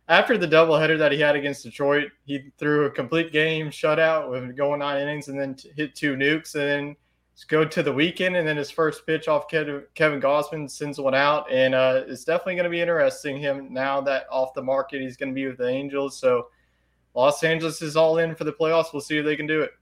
after the doubleheader that he had against Detroit, he threw a complete game shutout with going nine innings and then t- hit two nukes and then go to the weekend and then his first pitch off Kev- Kevin Gausman sends one out and uh, it's definitely going to be interesting him now that off the market he's going to be with the Angels. So Los Angeles is all in for the playoffs. We'll see if they can do it.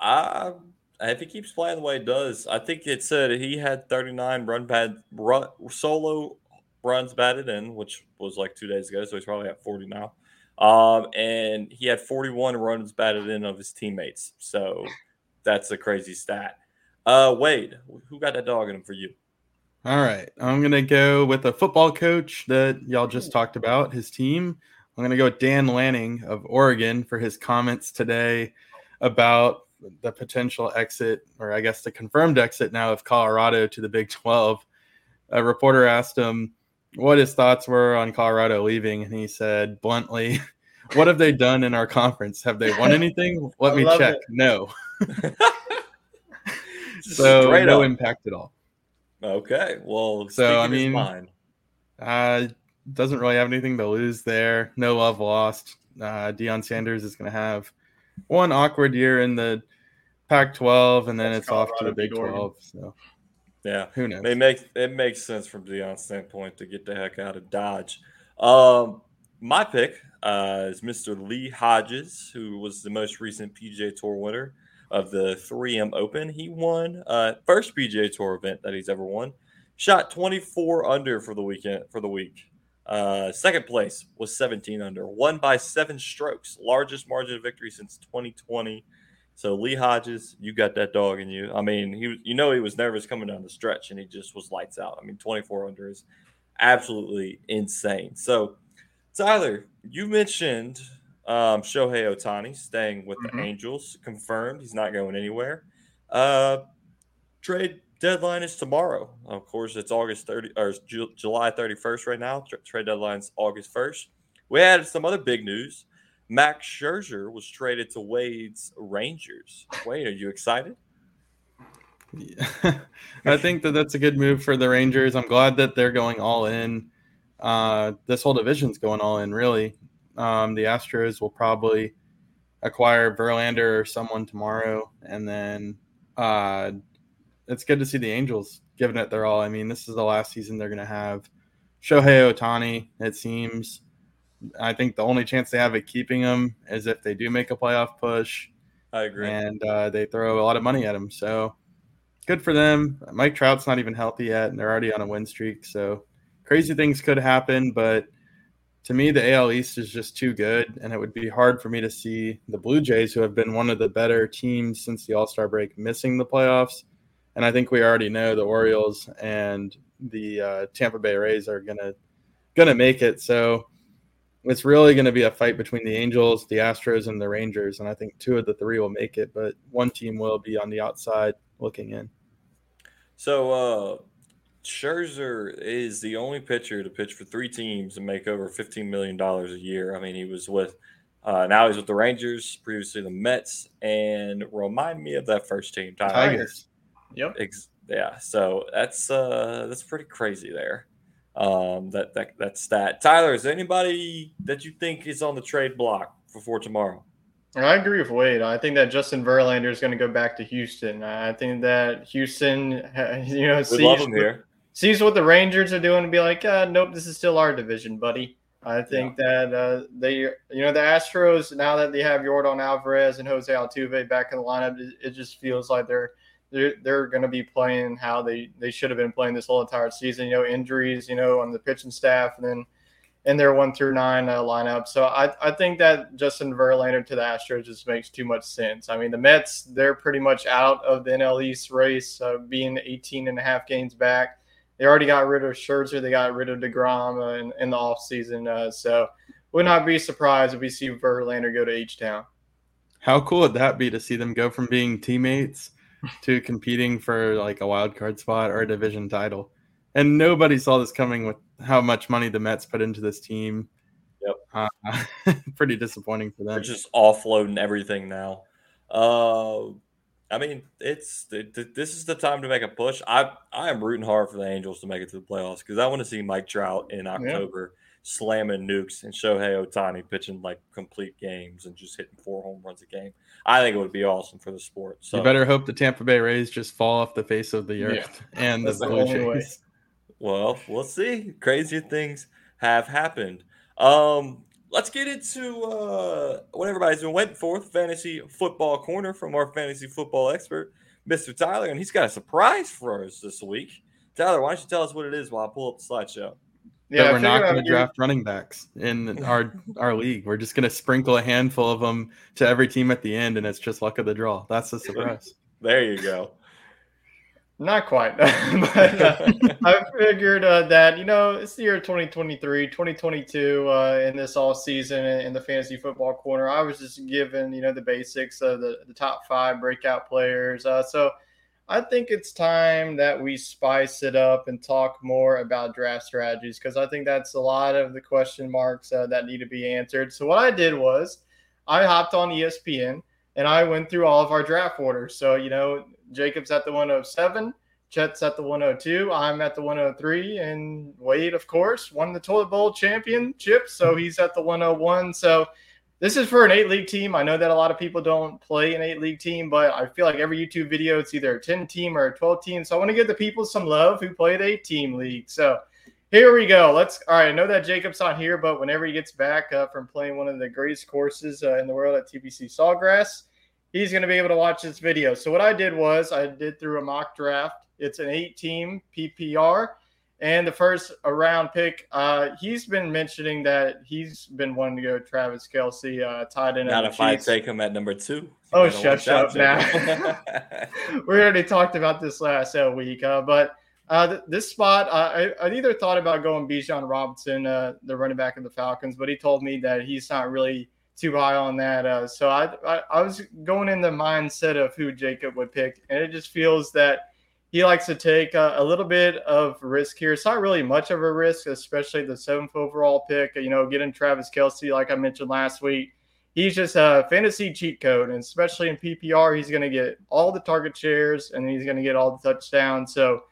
I, if he keeps playing the way he does, I think it said he had 39 run bad run, solo runs batted in, which was like two days ago, so he's probably at 40 now. Um, and he had 41 runs batted in of his teammates. So that's a crazy stat. Uh, Wade, who got that dog in him for you? All right. I'm going to go with a football coach that y'all just talked about, his team. I'm going to go with Dan Lanning of Oregon for his comments today about the potential exit, or I guess the confirmed exit now of Colorado to the Big 12. A reporter asked him what his thoughts were on Colorado leaving, and he said bluntly, What have they done in our conference? Have they won anything? Let I me check. it. No. So straight no up. impact at all. Okay, well, So, I mean- mind. Uh, doesn't really have anything to lose there. No love lost. Uh, Deion Sanders is going to have one awkward year in the Pac-12, and then That's it's off to the Big beat 12. So Yeah, who knows? It makes it makes sense from Deion's standpoint to get the heck out of Dodge. Um, my pick uh, is Mr. Lee Hodges, who was the most recent PGA Tour winner of the 3M Open. He won uh, first PGA Tour event that he's ever won. Shot 24 under for the weekend for the week. Uh, second place was 17 under. Won by seven strokes, largest margin of victory since 2020. So Lee Hodges, you got that dog in you. I mean, he was, you know, he was nervous coming down the stretch, and he just was lights out. I mean, 24 under is absolutely insane. So, Tyler, you mentioned um, Shohei Ohtani staying with the Mhm. Angels, confirmed he's not going anywhere. Uh, trade deadline is tomorrow. Of course, it's August 30 or Ju- July 31st right now. Tra- trade deadline's August 1st. We had some other big news. Max Scherzer was traded to Wade's Rangers. Wade, are you excited? Yeah. I think that that's a good move for the Rangers. I'm glad that they're going all in. Uh, this whole division's going all in, really. Um, the Astros will probably acquire Verlander or someone tomorrow, and then uh, it's good to see the Angels giving it their all. I mean, this is the last season they're going to have Shohei Ohtani. It seems. I think the only chance they have at keeping him is if they do make a playoff push I agree. and uh, they throw a lot of money at him. So good for them. Mike Trout's not even healthy yet, and they're already on a win streak. So crazy things could happen, but to me, the AL East is just too good, and it would be hard for me to see the Blue Jays, who have been one of the better teams since the All Star break, missing the playoffs. And I think we already know the Orioles and the uh, Tampa Bay Rays are gonna gonna make it. So it's really going to be a fight between the Angels, the Astros, and the Rangers. And I think two of the three will make it, but one team will be on the outside looking in. So uh Scherzer is the only pitcher to pitch for three teams and make over fifteen million dollars a year. I mean, he was with uh, now he's with the Rangers, previously the Mets, and remind me of that first team, Tyler. Tigers. Yep. Ex- yeah, so that's uh that's pretty crazy there. Um, that that that stat. Tyler, is there anybody that you think is on the trade block before tomorrow? I agree with Wade. I think that Justin Verlander is going to go back to Houston. I think that Houston, you know, sees, love here. sees what the Rangers are doing and be like, uh, nope, this is still our division, buddy. I think that uh, they, you know, the Astros now that they have Jordan Alvarez and Jose Altuve back in the lineup, it, it just feels like they're they're they're going to be playing how they they should have been playing this whole entire season. You know, injuries, you know, on the pitching staff, and then in their one through nine uh, lineup. So I, I think that Justin Verlander to the Astros just makes too much sense. I mean, the Mets, they're pretty much out of the NL East race, uh, being 18 and a half games back. They already got rid of Scherzer. They got rid of DeGrom uh, in, in the offseason. Uh, so would not be surprised if we see Verlander go to H-Town. How cool would that be to see them go from being teammates to competing for like a wild card spot or a division title? And nobody saw this coming with how much money the Mets put into this team. Yep. Uh, pretty disappointing for them. They're just offloading everything now. Uh, I mean, it's this is the time to make a push. I I am rooting hard for the Angels to make it to the playoffs because I want to see Mike Trout in October yeah. Slamming nukes and Shohei Ohtani pitching like complete games and just hitting four home runs a game. I think it would be awesome for the sport. So you better hope the Tampa Bay Rays just fall off the face of the earth yeah. and the Blue Jays. Well, we'll see. Crazy things have happened. Um, let's get into uh, what everybody's been waiting for fantasy football corner from our fantasy football expert, Mr. Tyler. And he's got a surprise for us this week. Tyler, why don't you tell us what it is while I pull up the slideshow? Yeah, we're not going to draft running backs in our our league. We're just going to sprinkle a handful of them to every team at the end, and it's just luck of the draw. That's the surprise. there you go. Not quite. but uh, I figured uh, that, you know, it's the year 2023, 2022 uh, in this all season in the fantasy football corner. I was just given, you know, the basics of the, the top five breakout players. Uh, so I think it's time that we spice it up and talk more about draft strategies because I think that's a lot of the question marks uh, that need to be answered. So what I did was I hopped on ESPN and I went through all of our draft orders. So, you know, Jacob's at the 107. Chet's at the 102. I'm at the 103. And Wade, of course, won the Toilet Bowl championship. So he's at the 101. So this is for an eight league team. I know that a lot of people don't play an eight league team, but I feel like every YouTube video, it's either a 10 team or a 12 team. So I want to give the people some love who play the eight team league. So here we go. Let's, all right. I know that Jacob's not here, but whenever he gets back uh, from playing one of the greatest courses uh, in the world at TPC Sawgrass, he's going to be able to watch this video. So what I did was I did through a mock draft. It's an eight team PPR. And the first round pick, uh, he's been mentioning that he's been wanting to go Travis Kelce, uh, tied in. Not if I take him at number two. Oh, shut up now. we already talked about this last uh, week, uh, but uh, th- this spot, I, I either thought about going Bijan Robinson, uh, the running back of the Falcons, but he told me that he's not really too high on that. Uh, so I, I, I was going in the mindset of who Jacob would pick, and it just feels that he likes to take a, a, little bit of risk here. It's not really much of a risk, especially the seventh overall pick. You know, getting Travis Kelce, like I mentioned last week, he's just a fantasy cheat code, and especially in PPR, he's going to get all the target shares and he's going to get all the touchdowns. So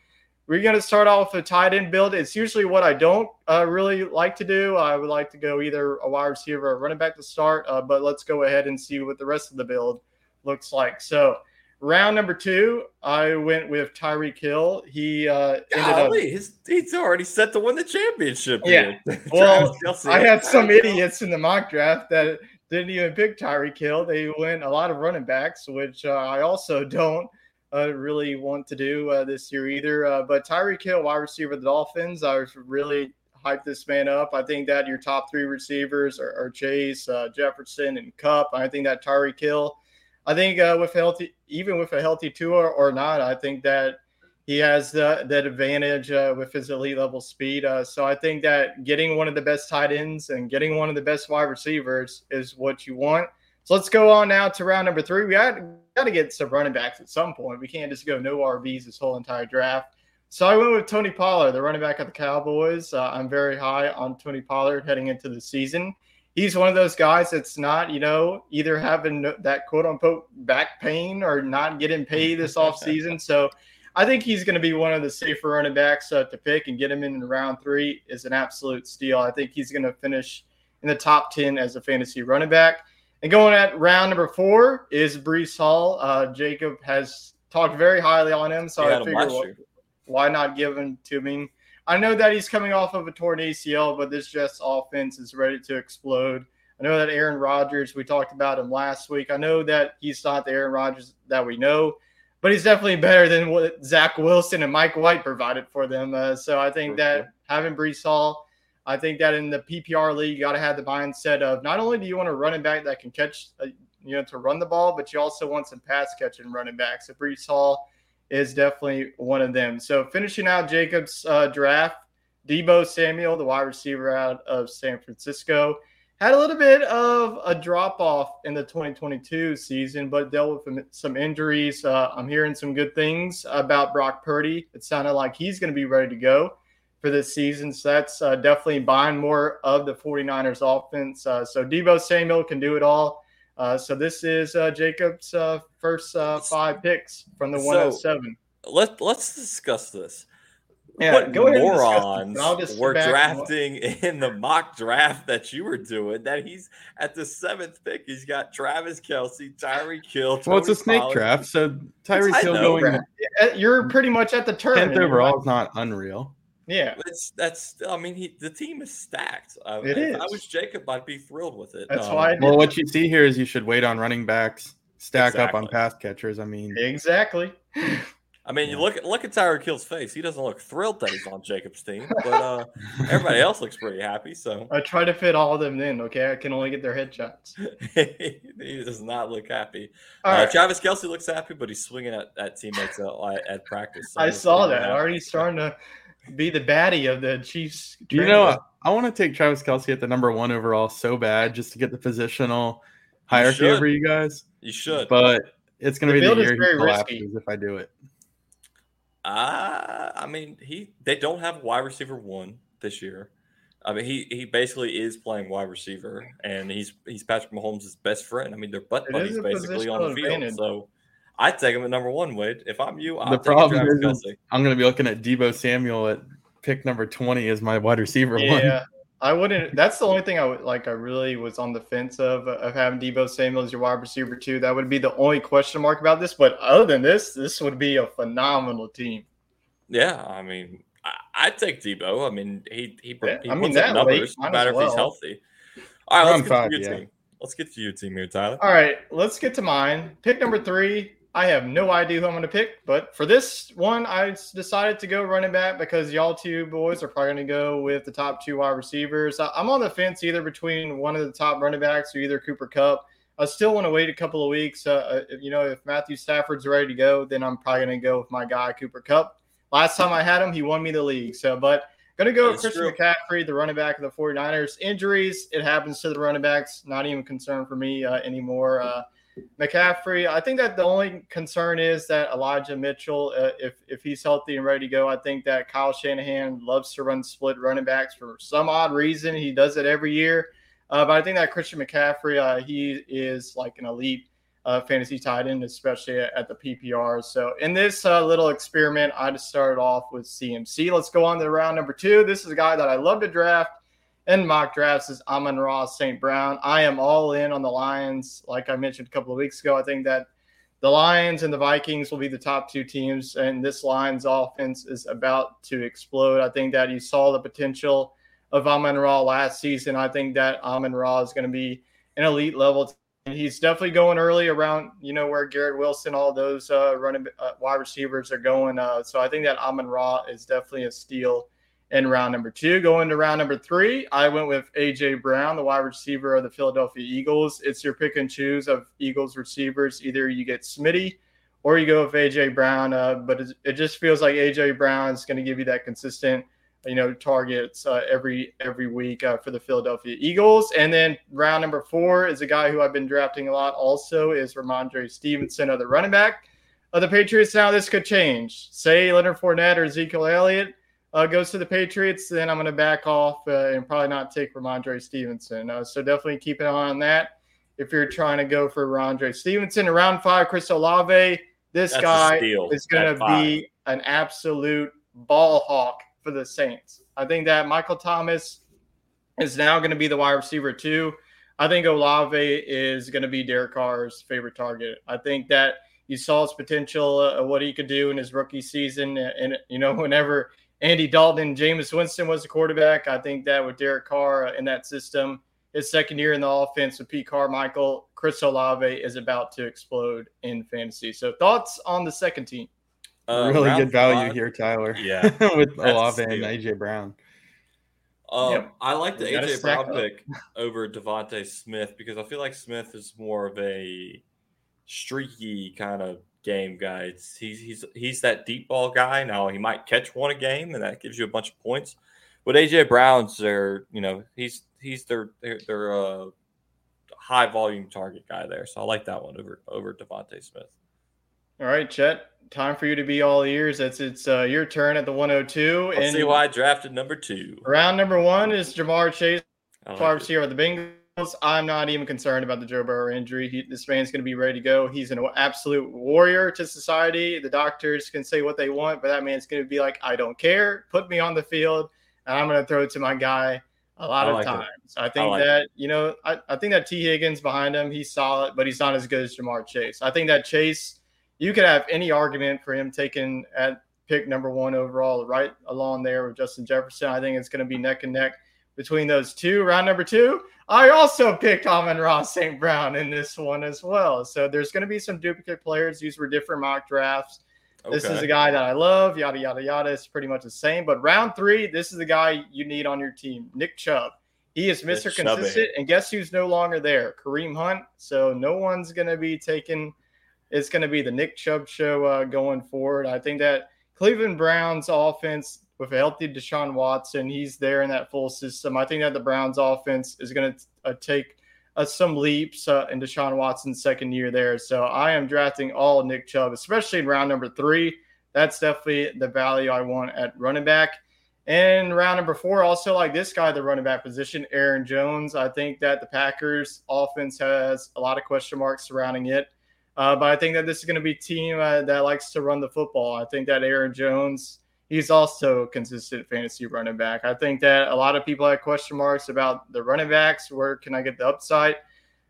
we're going to start off with a tight end build. It's usually what I don't uh, really like to do. I would like to go either a wide receiver or running back to start, uh, but let's go ahead and see what the rest of the build looks like. So, round number two, I went with Tyreek Hill. He uh, ended Golly, up. His, he's already set to win the championship. Yeah. well, I had some idiots in the mock draft that didn't even pick Tyreek Hill. They went a lot of running backs, which uh, I also don't uh, really want to do uh, this year either. Uh, but Tyreek Hill, wide receiver of the Dolphins, I was really hyped this man up. I think that your top three receivers are, are Chase, uh, Jefferson, and Kupp. I think that Tyreek Hill, I think uh, with healthy, even with a healthy Tua or not, I think that he has that advantage uh, with his elite level speed. so I think that getting one of the best tight ends and getting one of the best wide receivers is what you want. So let's go on now to round number three. We got, got to get some running backs at some point. We can't just go no RBs this whole entire draft. So I went with Tony Pollard, the running back of the Cowboys. Uh, I'm very high on Tony Pollard heading into the season. He's one of those guys that's not, you know, either having that quote unquote back pain or not getting paid this offseason. So I think he's going to be one of the safer running backs uh, to pick and get him in round three is an absolute steal. I think he's going to finish in the top 10 as a fantasy running back. And going at round number four is Breece Hall. Uh, Jacob has talked very highly on him, so I figured well, why not give him to me? I know that he's coming off of a torn ACL, but this Jets offense is ready to explode. I know that Aaron Rodgers, we talked about him last week. I know that he's not the Aaron Rodgers that we know, but he's definitely better than what Zach Wilson and Mike White provided for them. Uh, so I think that having Breece Hall I think that in the PPR league, you got to have the mindset of not only do you want a running back that can catch, uh, you know, to run the ball, but you also want some pass catching running backs. So Breece Hall is definitely one of them. So finishing out Jacob's uh, draft, Deebo Samuel, the wide receiver out of San Francisco, had a little bit of a drop off in the 2022 season, but dealt with some injuries. Uh, I'm hearing some good things about Brock Purdy. It sounded like he's going to be ready to go for this season. So that's uh, definitely buying more of the 49ers offense. Uh, so Deebo Samuel can do it all. Uh, so this is uh, Jacob's uh, first uh, five picks from the So- 107. Let Let's discuss this. Yeah, what go ahead and morons and I'll just sit were back and drafting in the mock draft that you were doing? That he's at the seventh pick. He's got Travis Kelce, Tyreek Hill. Well, it's a snake Pollard. draft, so Tyreek I Hill know, going You're pretty much at the turn. tenth and overall not- is not unreal. Yeah, It's that's. I mean, he the team is stacked. Uh, It if I is. was Jacob, I'd be thrilled with it. That's Um, why I did Well, what you see here is you should wait on running backs, stack up on Exactly. pass catchers. I mean, exactly. I mean, you look at look at Tyreek Hill's face. He doesn't look thrilled that he's on Jacob's team, but uh, everybody else looks pretty happy. So I try to fit all of them in. Okay, I can only get their headshots. he does not look happy. All uh, right, Travis Kelce looks happy, but he's swinging at, at teammates at, at practice. so I saw that. happens. Already starting to be the baddie of the Chiefs. you know, ground. I, want to take Travis Kelce at the number one overall so bad just to get the positional hierarchy should. over you guys, You should. but it's going to be the year very he risky. collapses if I do it. Uh, I mean, he they don't have wide receiver one this year. I mean, he he basically is playing wide receiver, and he's he's Patrick Mahomes' best friend. I mean, they're butt buddies basically on the field. advantage. So I'd take him at number one, Wade. If I'm you, I'll The take problem Travis is- Kelce. I'm going to be looking at Deebo Samuel at pick number 20 as my wide receiver one. Yeah, I wouldn't. That's the only thing I would like. I really was on the fence of of having Deebo Samuel as your wide receiver too. That would be the only question mark about this. But other than this, this would be a phenomenal team. Yeah, I mean, I, I'd take Deebo. I mean, he he, Yeah, he I mean, puts up that numbers, late, no matter as if he's well. healthy. All right, let's Round get five, to your yeah. team. Let's get to your team here, Tyler. All right, let's get to mine. Pick number three. I have no idea who I'm going to pick, but for this one, I decided to go running back because y'all two boys are probably going to go with the top two wide receivers. I'm on the fence either between one of the top running backs or either Cooper Kupp. I still want to wait a couple of weeks. Uh, uh, you know, if Matthew Stafford's ready to go, then I'm probably going to go with my guy Cooper Kupp. Last time I had him, he won me the league. So, but going to go with Christian true. McCaffrey, the running back of the 49ers. Injuries, it happens to the running backs. Not even concerned for me uh, anymore. Uh, McCaffrey, I think that the only concern is that Elijah Mitchell, uh, if if he's healthy and ready to go, I think that Kyle Shanahan loves to run split running backs for some odd reason. He does it every year, uh, but I think that Christian McCaffrey, uh, he is like an elite uh, fantasy tight end, especially at, at the PPR. So in this uh, little experiment, I just started off with CMC. Let's go on to round number two. This is a guy that I love to draft in mock drafts is Amon-Ra St. Brown. I am all in on the Lions. Like I mentioned a couple of weeks ago, I think that the Lions and the Vikings will be the top two teams, and this Lions offense is about to explode. I think that you saw the potential of Amon Ra last season. I think that Amon Ra is going to be an elite level. And he's definitely going early around, you know, where Garrett Wilson, all those uh, running uh, wide receivers are going. Uh, so I think that Amon Ra is definitely a steal in round number two. Going to round number three, I went with AJ Brown, the wide receiver of the Philadelphia Eagles. It's your pick and choose of Eagles receivers. Either you get Smitty or you go with AJ Brown. Uh, but it, just feels like AJ Brown is going to give you that consistent, you know, targets uh, every every week uh, for the Philadelphia Eagles. And then round number four is a guy who I've been drafting a lot. Also is Rhamondre Stevenson of the running back of the Patriots. Now this could change. Say Leonard Fournette or Ezekiel Elliott uh, goes to the Patriots, then I'm going to back off uh, and probably not take Rhamondre Stevenson. Uh, so definitely keep an eye on that. If you're trying to go for Rhamondre Stevenson, around five, Chris Olave, this That's guy is going to be an absolute ball hawk for the Saints. I think that Michael Thomas is now going to be the wide receiver too. I think Olave is going to be Derek Carr's favorite target. I think that you saw his potential uh, of what he could do in his rookie season, and you know whenever Andy Dalton and Jameis Winston was the quarterback, I think that with Derek Carr uh, in that system, his second year in the offense with Pete Carmichael, Chris Olave is about to explode in fantasy. So thoughts on the second team? Uh, really good value five- here, Tyler. Yeah, with That's a Olave and. AJ Brown. Um, Yep. I like the AJ Brown up. pick over DeVonta Smith because I feel like Smith is more of a streaky kind of game guy. It's, he's he's he's that deep ball guy. Now he might catch one a game, and that gives you a bunch of points. But AJ Brown's their, you know, he's he's their their, their uh, high volume target guy there. So I like that one over over DeVonta Smith. All right, Chet. Time for you to be all ears. It's it's uh, your turn at the 102. Let's and see why I drafted number two. round number one is Ja'Marr Chase, like wide it. receiver of the Bengals. I'm not even concerned about the Joe Burrow injury. He, this man's going to be ready to go. He's an absolute warrior to society. The doctors can say what they want, but that man's going to be like, I don't care. Put me on the field, and I'm going to throw it to my guy a lot I of like it. times. I think like it. that, you know, I, I think that Tee Higgins behind him, he's solid, but he's not as good as Ja'Marr Chase. I think that Chase, you could have any argument for him taking at pick number one overall, right along there with Justin Jefferson. I think it's going to be neck and neck between those two. Round number two, I also picked Amon-Ra St. Brown in this one as well. So there's going to be some duplicate players. These were different mock drafts. This is a guy that I love, yada, yada, yada. It's pretty much the same. But round three, this is the guy you need on your team, Nick Chubb. He is Mr. Consistent. And guess who's no longer there? Kareem Hunt. So no one's going to be taking, it's going to be the Nick Chubb show uh, going forward. I think that Cleveland Browns offense with a healthy Deshaun Watson, he's there in that full system. I think that the Browns offense is going to uh, take uh, some leaps uh, in Deshaun Watson's second year there. So I am drafting all Nick Chubb, especially in round number three. That's definitely the value I want at running back. And round number four, also like this guy, the running back position, Aaron Jones. I think that the Packers offense has a lot of question marks surrounding it. Uh, but I think that this is going to be a team uh, that likes to run the football. I think that Aaron Jones, he's also consistent fantasy running back. I think that a lot of people have question marks about the running backs. Where can I get the upside?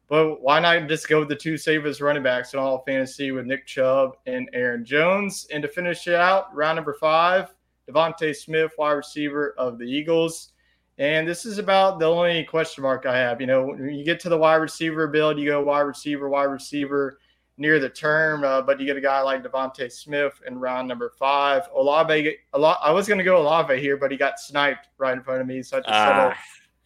But why not just go with the two safest running backs in all fantasy with Nick Chubb and Aaron Jones? And to finish it out, round number five, DeVonta Smith, wide receiver of the Eagles. And this is about the only question mark I have. You know, when you get to the wide receiver build, you go wide receiver, wide receiver near the term, uh, but you get a guy like DeVonta Smith in round number five. Olave, a lot. I was going to go Olave here, but he got sniped right in front of me, so I just settled Ah,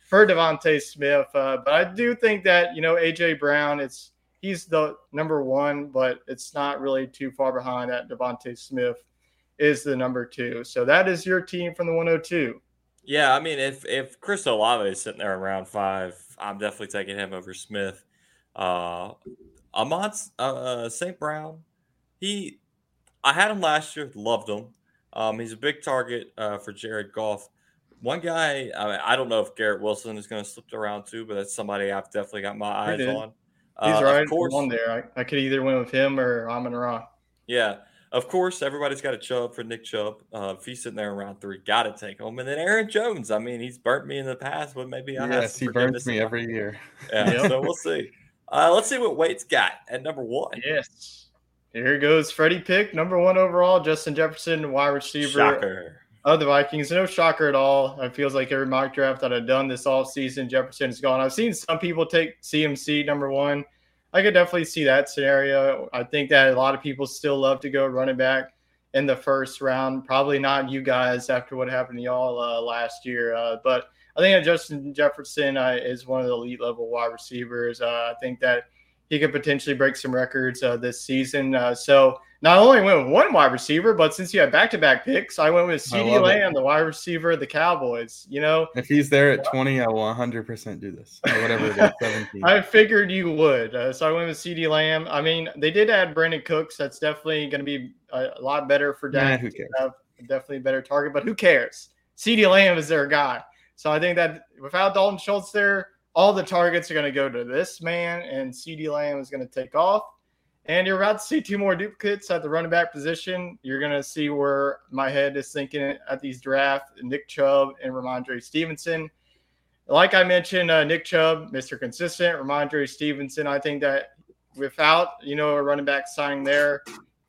for DeVonta Smith. Uh, but I do think that you know AJ Brown, it's he's the number one, but it's not really too far behind that DeVonta Smith is the number two. So that is your team from the 102. yeah, I mean, if if Chris Olave is sitting there in round five, I'm definitely taking him over Smith. Uh, Amon uh, St. Brown, he, I had him last year, loved him. Um, he's a big target uh, for Jared Goff. One guy, I, mean, I don't know if Garrett Wilson is going to slip around too, but that's somebody I've definitely got my eyes on. He's Uh, right of course, on there. I, I could either win with him or Amon Ra. Yeah, of course, everybody's got a chub for Nick Chubb. Uh, if he's sitting there around three, got to take him. And then Aaron Jones. I mean, he's burnt me in the past, but maybe I have Yes, he burns me every year. Yeah, Yep. so we'll see. Uh, let's see what Wade's got at number one. Yes. Here goes Freddie Pick, number one overall. Justin Jefferson, wide receiver Shocker. of the Vikings. No shocker at all. It feels like every mock draft that I've done this offseason, Jefferson is gone. I've seen some people take CMC number one. I could definitely see that scenario. I think that a lot of people still love to go running back in the first round. Probably not you guys after what happened to y'all uh, last year. Uh, but I think Justin Jefferson uh, is one of the elite level wide receivers. Uh, I think that he could potentially break some records uh, this season. Uh, so not only went with one wide receiver, but since you had back to back picks, I went with CeeDee. Lamb, the wide receiver of the Cowboys. You know, If he's there at 20, I will 100% do this. Or whatever it is, 17. I figured you would. Uh, so I went with CeeDee Lamb. I mean, they did add Brandin Cooks. That's definitely going to be a, a lot better for Nah, Dak. who cares? have definitely a better target, but who cares? CeeDee Lamb is their guy. So I think that without Dalton Schultz there, all the targets are going to go to this man, and CeeDee Lamb is going to take off. And you're about to see two more duplicates at the running back position. You're going to see where my head is thinking at these drafts Nick Chubb and Rhamondre Stevenson. Like I mentioned, uh, Nick Chubb, Mr. Consistent, Rhamondre Stevenson. I think that without, you know, a running back signing there,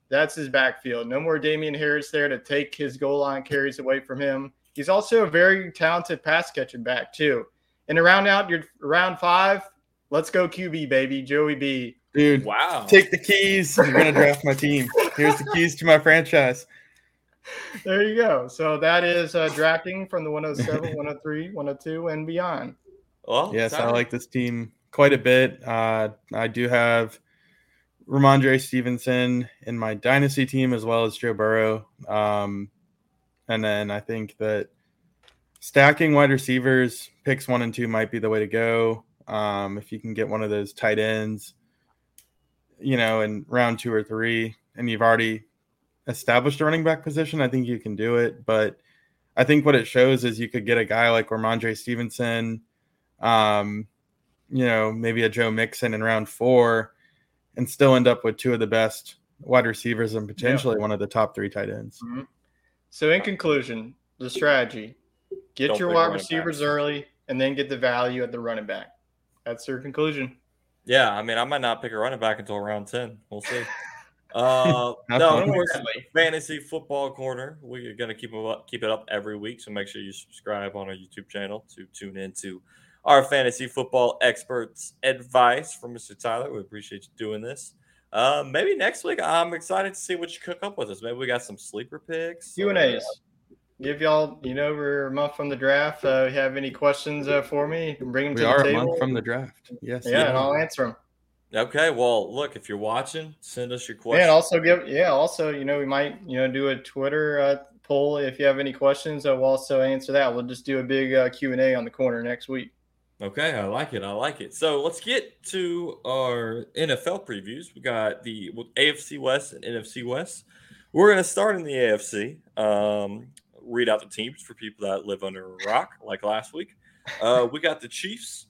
that's his backfield. No more Damien Harris there to take his goal line carries away from him. He's also a very talented pass catching back, too. And to round out your round five, let's go QB, baby. Joey B. Dude, Wow. take the keys. You're going to draft my team. Here's the keys to my franchise. There you go. So that is uh, drafting from the 107, 103, 102, and beyond. well, Yes, I like this team quite a bit. Uh, I do have Rhamondre Stevenson in my dynasty team as well as Joe Burrow. Um, and then I think that stacking wide receivers, picks one and two might be the way to go. Um, if you can get one of those tight ends, you know, in round two or three, and you've already established a running back position, I think you can do it. But I think what it shows is you could get a guy like Rhamondre Stevenson, um, you know, maybe a Joe Mixon in round four, and still end up with two of the best wide receivers and potentially yeah. one of the top three tight ends. Mm-hmm. So, in conclusion, the strategy get Don't your wide receivers backs. early and then get the value at the running back. That's their conclusion. Yeah, I mean, I might not pick a running back until round 10. We'll see. Uh, no, of course, fantasy football corner. We're gonna keep it up, keep it up every week. So make sure you subscribe on our YouTube channel to tune into our fantasy football experts' advice from Mr. Tyler. We appreciate you doing this. Uh, maybe next week. I'm excited to see what you cook up with us. Maybe we got some sleeper picks. Q and A's. Give y'all, you know, we're a month from the draft. Uh, have any questions uh, for me? Bring them we to the table. We are a month from the draft. Yes. Yeah, yeah, and I'll answer them. Okay, well, look, if you're watching, send us your questions. Yeah, and also give yeah, also, you know, we might, you know, do a Twitter uh, poll if you have any questions. Uh, we'll also answer that. We'll just do a big uh, Q&A on the corner next week. Okay, I like it. I like it. So let's get to our NFL previews. We got the AFC West and NFC West. We're going to start in the AFC. Um, read out the teams for people that live under a rock, like last week. Uh, we got the Chiefs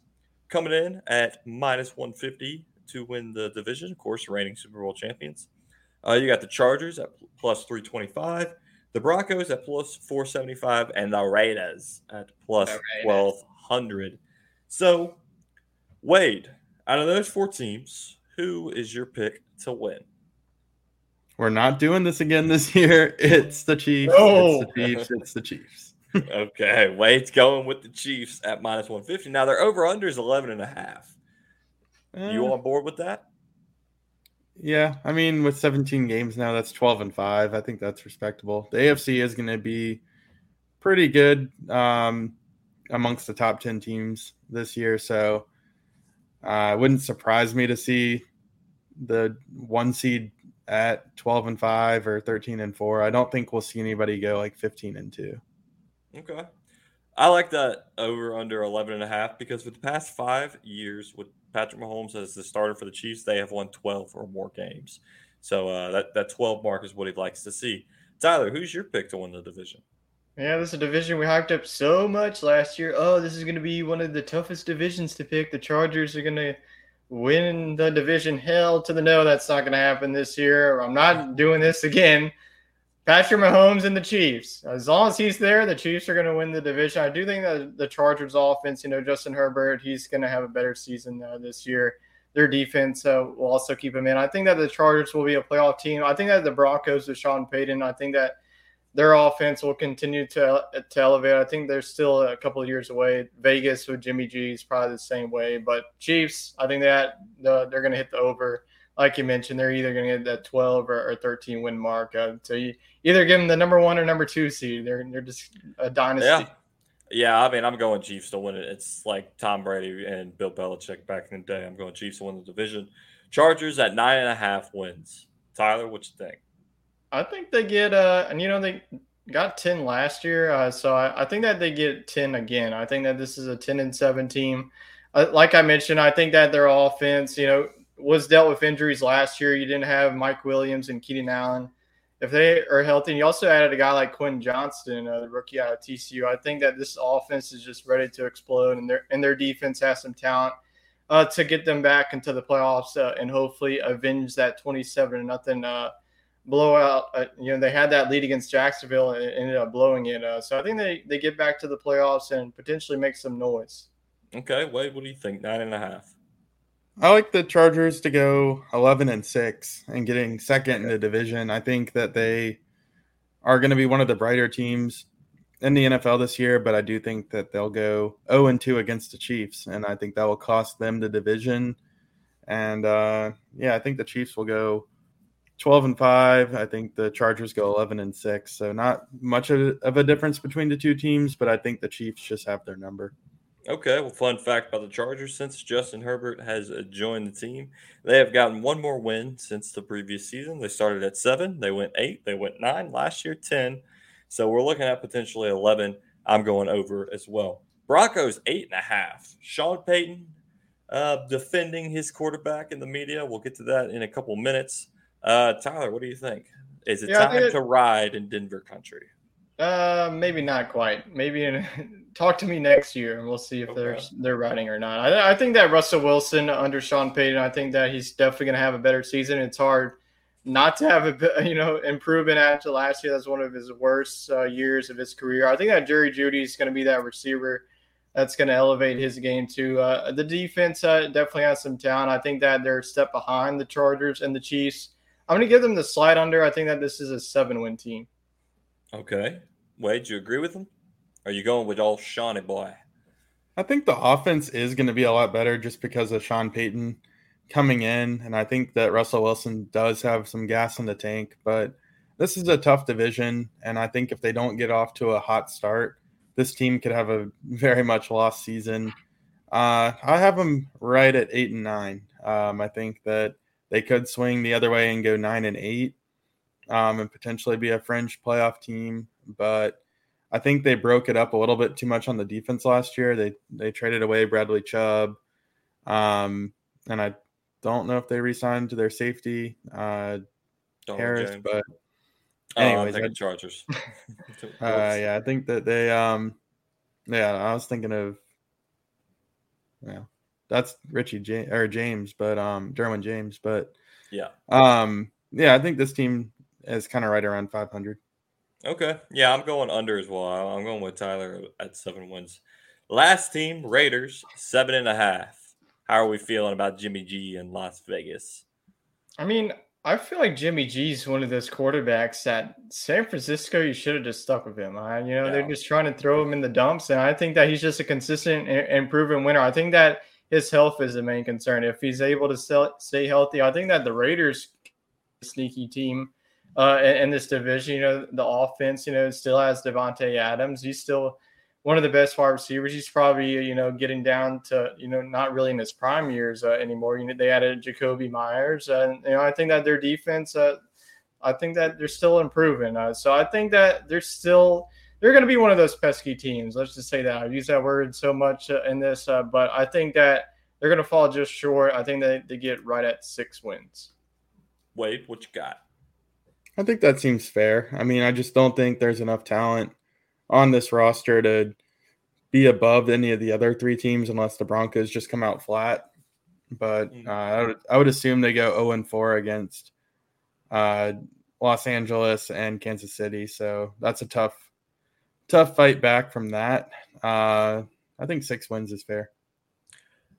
coming in at minus 150 to win the division. Of course, reigning Super Bowl champions. Uh, you got the Chargers at plus 325, the Broncos at plus 475, and the Raiders at plus 1200. So, Wade, out of those four teams, who is your pick to win? We're not doing this again this year. It's the Chiefs. No. It's the Chiefs. It's the Chiefs. okay. Wade's going with the Chiefs at minus 150. Now, their over under is 11 and a half. Uh, you on board with that? Yeah, I mean, with 17 games now, that's 12 and five. I think that's respectable. The AFC is going to be pretty good um, amongst the top 10 teams this year, so uh, it wouldn't surprise me to see the one seed at 12 and five or 13 and four. I don't think we'll see anybody go like 15 and two. Okay. I like that over under 11 and a half because for the past five years with Patrick Mahomes as the starter for the Chiefs, they have won 12 or more games. So uh, that, that 12 mark is what he likes to see. Tyler, who's your pick to win the division? Yeah, this is a division we hyped up so much last year. Oh, this is going to be one of the toughest divisions to pick. The Chargers are going to win the division. Hell to the no, that's not going to happen this year. I'm not doing this again. Patrick Mahomes and the Chiefs. As long as he's there, the Chiefs are going to win the division. I do think that the Chargers offense, you know, Justin Herbert, he's going to have a better season uh, this year. Their defense uh, will also keep him in. I think that the Chargers will be a playoff team. I think that the Broncos with Sean Payton, I think that their offense will continue to, to elevate. I think they're still a couple of years away. Vegas with Jimmy G is probably the same way. But Chiefs, I think that the, they're going to hit the over like you mentioned, they're either going to get that 12 or, or 13 win mark. Uh, so you either give them the number one or number two seed. They're they're just a dynasty. Yeah. Yeah, I mean, I'm going Chiefs to win it. It's like Tom Brady and Bill Belichick back in the day. I'm going Chiefs to win the division. Chargers at nine and a half wins. Tyler, what you think? I think they get uh, and you know they got 10 last year, uh, so I, I think that they get 10 again. I think that this is a 10 and seven team. Uh, like I mentioned, I think that their offense, you know, was dealt with injuries last year. You didn't have Mike Williams and Keenan Allen. If they are healthy, and you also added a guy like Quentin Johnston, uh, the rookie out of TCU, I think that this offense is just ready to explode, and their and their defense has some talent uh, to get them back into the playoffs uh, and hopefully avenge that twenty-seven nothing uh, blowout. Uh, you know, they had that lead against Jacksonville and ended up blowing it. Uh, so I think they they get back to the playoffs and potentially make some noise. Okay, Wade, what do you think? Nine and a half. I like the Chargers to go 11 and 6 and getting second in the division. I think that they are going to be one of the brighter teams in the NFL this year, but I do think that they'll go 0 and 2 against the Chiefs, and I think that will cost them the division. And uh, yeah, I think the Chiefs will go 12 and 5. I think the Chargers go 11 and 6. So not much of a difference between the two teams, but I think the Chiefs just have their number. Okay, well, fun fact about the Chargers since Justin Herbert has uh, joined the team, they have gotten one more win since the previous season. They started at seven, they went eight, they went nine, last year 10. So we're looking at potentially 11. I'm going over as well. Broncos, eight and a half. Sean Payton uh, defending his quarterback in the media. We'll get to that in a couple minutes. Uh, Tyler, what do you think? Is it Yeah, time it- to ride in Denver country? Uh, maybe not quite. Maybe in, talk to me next year, and we'll see if Okay. they're they're riding or not. I, I think that Russell Wilson under Sean Payton, I think that he's definitely going to have a better season. It's hard not to have a you know improvement after last year. That's one of his worst uh, years of his career. I think that Jerry Jeudy is going to be that receiver that's going to elevate his game too. Uh, the defense uh, definitely has some talent. I think that they're a step behind the Chargers and the Chiefs. I'm going to give them the slide under. I think that this is a seven win team. Okay. Wade, do you agree with them? Are you going with old Shawnee boy? I think the offense is going to be a lot better just because of Sean Payton coming in. And I think that Russell Wilson does have some gas in the tank, but this is a tough division. And I think if they don't get off to a hot start, this team could have a very much lost season. Uh, I have them right at eight and nine. Um, I think that they could swing the other way and go nine and eight um, and potentially be a fringe playoff team. But I think they broke it up a little bit too much on the defense last year. They they traded away Bradley Chubb, um, and I don't know if they re-signed to their safety uh, Harris, James. but oh, anyways, thinking I- Chargers. uh, yeah, I think that they um, yeah, I was thinking of yeah, that's Richie James or James, but um, Derwin James, but Yeah. um, yeah, I think this team is kind of right around 500. Okay. Yeah, I'm going under as well. I'm going with Tyler at seven wins. Last team, Raiders, seven and a half. How are we feeling about Jimmy G in Las Vegas? I mean, I feel like Jimmy G's one of those quarterbacks that San Francisco, you should have just stuck with him. Uh, you know, Yeah. they're just trying to throw him in the dumps. And I think that he's just a consistent and and proven winner. I think that his health is the main concern. If he's able to sell, stay healthy, I think that the Raiders, sneaky team uh, in, in this division, you know, the offense, you know, still has Davante Adams. He's still one of the best wide receivers. He's probably, you know, getting down to, you know, not really in his prime years uh, anymore. You know, they added Jakobi Meyers, and you know, I think that their defense, uh, I think that they're still improving. Uh, so I think that they're still they're going to be one of those pesky teams. Let's just say that I use that word so much uh, in this, uh, but I think that they're going to fall just short. I think that they get right at six wins. Wade, what you got? I think that seems fair. I mean, I just don't think there's enough talent on this roster to be above any of the other three teams unless the Broncos just come out flat. But Mm. uh, I, would, I would assume they go 0 and 4 against uh, Los Angeles and Kansas City. So that's a tough, tough fight back from that. Uh, I think six wins is fair.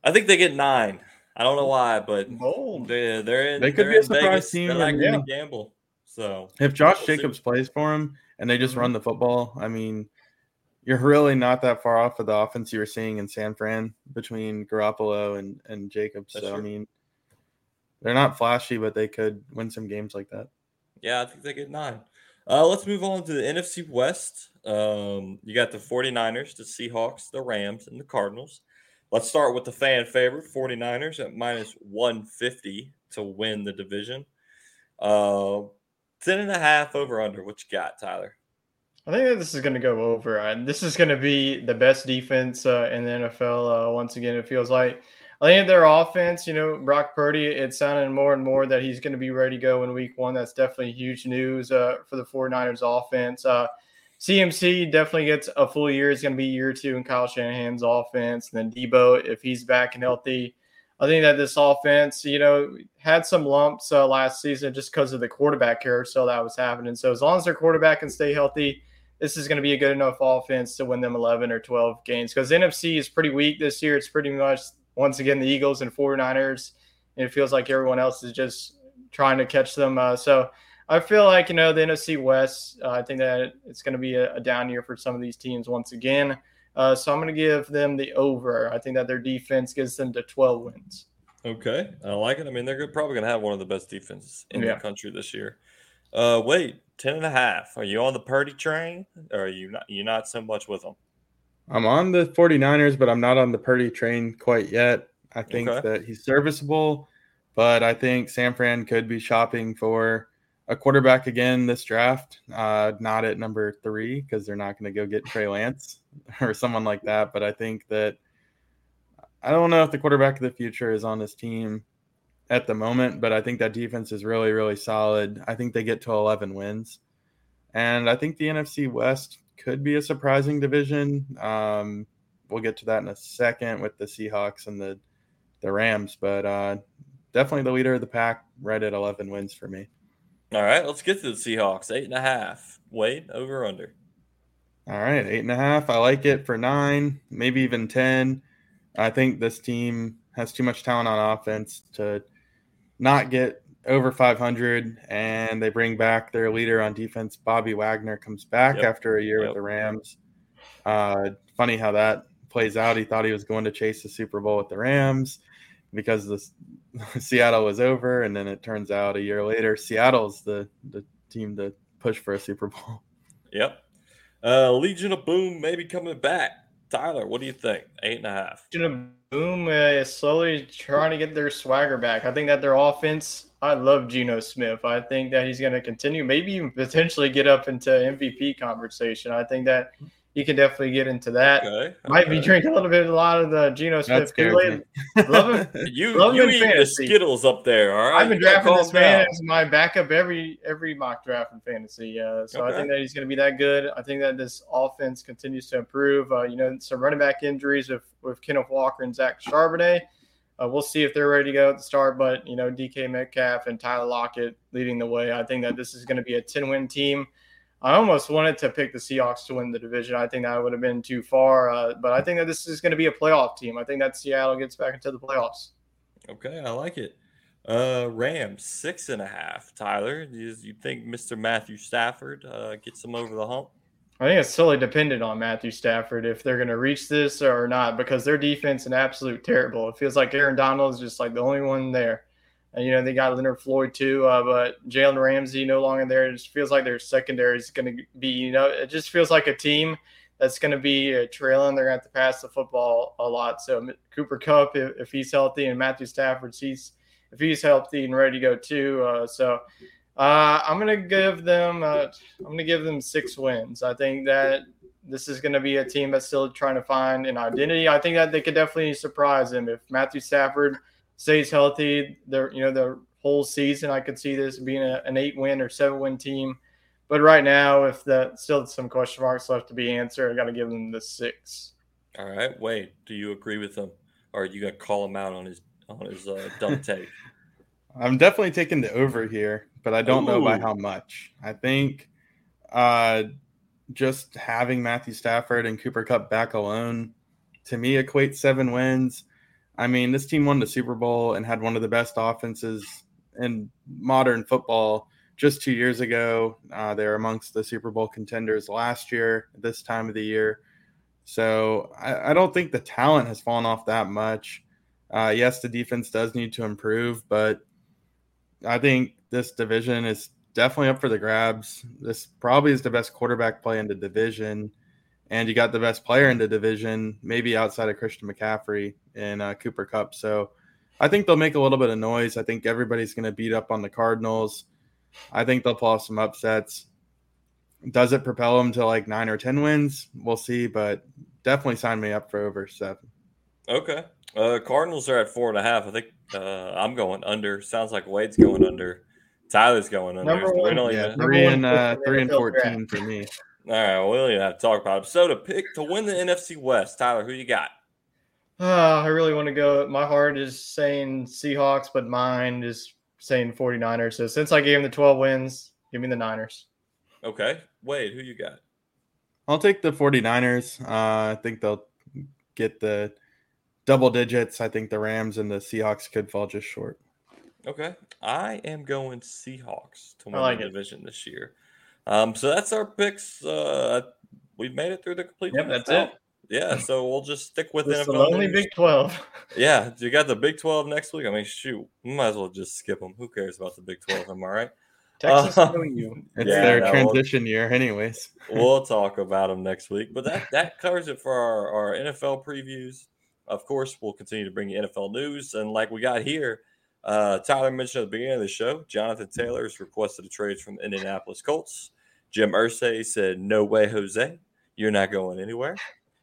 I think they get nine. I don't know why, but Bold. they, they're in. They could they're be a surprise Vegas. team They like and- to gamble. So If Josh We'll see. Jacobs plays for him and they just Mhm. run the football, I mean, you're really not that far off of the offense you were seeing in San Fran between Garoppolo and, and Jacobs. That's so, I mean, they're not flashy, but they could win some games like that. Yeah, I think they get nine. Uh, let's move on to the NFC West. Um, you got the 49ers, the Seahawks, the Rams, and the Cardinals. Let's start with the fan favorite 49ers at minus 150 to win the division. Uh, 10 and a half over under. What you got, Tyler? I think that this is going to go over. This is going to be the best defense uh, in the NFL. Uh, once again, it feels like. I think their offense, you know, Brock Purdy, it's sounding more and more that he's going to be ready to go in week one. That's definitely huge news uh, for the 49ers offense. Uh, CMC definitely gets a full year. It's going to be year two in Kyle Shanahan's offense. And then Deebo, if he's back and healthy, I think that this offense, you know, had some lumps uh, last season just because of the quarterback carousel that was happening. So as long as their quarterback can stay healthy, this is going to be a good enough offense to win them 11 or 12 games because NFC is pretty weak this year. It's pretty much, once again, the Eagles and 49ers. And it feels like everyone else is just trying to catch them. Uh, so I feel like, you know, the NFC West, uh, I think that it's going to be a, a down year for some of these teams once again. Uh, so I'm going to give them the over. I think that their defense gives them to 12 wins. Okay, I like it. I mean, they're good- probably going to have one of the best defenses in Yeah. the country this year. Uh, wait, 10 and a half. Are you on the Purdy train or are you not, you not so much with them? I'm on the 49ers, but I'm not on the Purdy train quite yet. I think Okay. that he's serviceable, but I think San Fran could be shopping for a quarterback again this draft. Uh, not at number three because they're not going to go get Trey Lance or someone like that. But I think that I don't know if the quarterback of the future is on this team. at the moment, but I think that defense is really, really solid. I think they get to 11 wins. And I think the NFC West could be a surprising division. Um, we'll get to that in a second with the Seahawks and the, the Rams, but uh, definitely the leader of the pack, right at 11 wins for me. All right, let's get to the Seahawks. Eight and a half. Wade, over under. All right, eight and a half. I like it for nine, maybe even 10. I think this team has too much talent on offense to not get over 500, and they bring back their leader on defense. Bobby Wagner comes back Yep. after a year Yep. with the Rams. Uh, funny how that plays out. He thought he was going to chase the Super Bowl with the Rams because the Seattle was over, and then it turns out a year later, Seattle's the the team to push for a Super Bowl. Yep. Uh, Legion of Boom maybe coming back. Tyler, what do you think? Eight and a half. Legion of Boom uh, is slowly trying to get their swagger back. I think that their offense. I love Geno Smith. I think that he's going to continue, maybe even potentially get up into MVP conversation. I think that he can definitely get into that. Okay. Might be drinking a little bit, a lot of the Geno Smith scares Kool Aid. Love him. You, Love you him in eating the. Skittles up there, all right? I've been You drafting this man as my backup every every mock draft in fantasy. Uh, so Okay. I think that he's going to be that good. I think that this offense continues to improve. Uh, you know, some running back injuries with with Kenneth Walker and Zach Charbonnet. Uh, we'll see if they're ready to go at the start. But you know, DK Metcalf and Tyler Lockett leading the way. I think that this is going to be a ten win team. I almost wanted to pick the Seahawks to win the division. I think that would have been too far. Uh, but I think that this is going to be a playoff team. I think that Seattle gets back into the playoffs. Okay, I like it. Uh, Rams six and a half. Tyler, you, you think Mr. Matthew Stafford uh, gets them over the hump? I think it's solely dependent on Matthew Stafford if they're going to reach this or not because their defense is absolute terrible. It feels like Aaron Donald is just like the only one there. And, you know, they got Leonard Floyd too, uh, but Jalen Ramsey no longer there. It just feels like their secondary is going to be, you know, it just feels like a team that's going to be uh, trailing. They're going to have to pass the football a lot. So Cooper Kupp, if, if he's healthy, and Matthew Stafford, he's if he's healthy and ready to go too. Uh, so uh, I'm gonna give them. Uh, I'm gonna give them six wins. I think that this is gonna be a team that's still trying to find an identity. I think that they could definitely surprise them if Matthew Stafford stays healthy. The you know the whole season, I could see this being a, an eight win or seven win team. But right now, if that still some question marks left to be answered, I got to give them the six. All right, Wade, do you agree with him, or are you gonna call him out on his on his uh, dumb take? I'm definitely taking the over here, but I don't know by how much. I think uh, just having Matthew Stafford and Cooper Kupp back alone to me equates seven wins. I mean, this team won the Super Bowl and had one of the best offenses in modern football just two years ago. Uh, they're amongst the Super Bowl contenders last year, this time of the year. So I, I don't think the talent has fallen off that much. Uh, yes, the defense does need to improve, but I think this division is definitely up for the grabs. This probably is the best quarterback play in the division, and you got the best player in the division, maybe outside of Christian McCaffrey and uh, Cooper Kupp. So I think they'll make a little bit of noise. I think everybody's going to beat up on the Cardinals. I think they'll pull off some upsets. Does it propel them to like nine or ten wins? We'll see, but definitely sign me up for over seven. Okay. Uh, Cardinals are at four and a half. I think uh, I'm going under. Sounds like Wade's going under. Tyler's going under. Number We one, don't Yeah, three and uh, three and fourteen for me. All right, we don't even have to talk about it. So to pick to win the NFC West, Tyler, who you got? Uh, I really want to go. My heart is saying Seahawks, but mine is saying 49ers. So since I gave them the 12 wins, give me the Niners. Okay, Wade, who you got? I'll take the 49ers. Uh, I think they'll get the double digits. I think the Rams and the Seahawks could fall just short. Okay, I am going Seahawks to win like the it. division this year. Um, so that's our picks. Uh, we've made it through the complete. Yep, that's NFL. it. Yeah, so we'll just stick with It's the NFL lonely news. Big 12. Yeah, you got the Big Twelve next week. I mean, shoot, we might as well just skip them. Who cares about the Big Twelve? Am I right? Texas Uh, knowing you. It's Yeah, their that will- transition year, anyways. we'll talk about them next week. But that that covers it for our, our NFL previews. Of course, we'll continue to bring you NFL news. And like we got here, uh, Tyler mentioned at the beginning of the show, Jonathan Taylor has requested a trade from the Indianapolis Colts. Jim Irsay said, "No way, Jose, you're not going anywhere."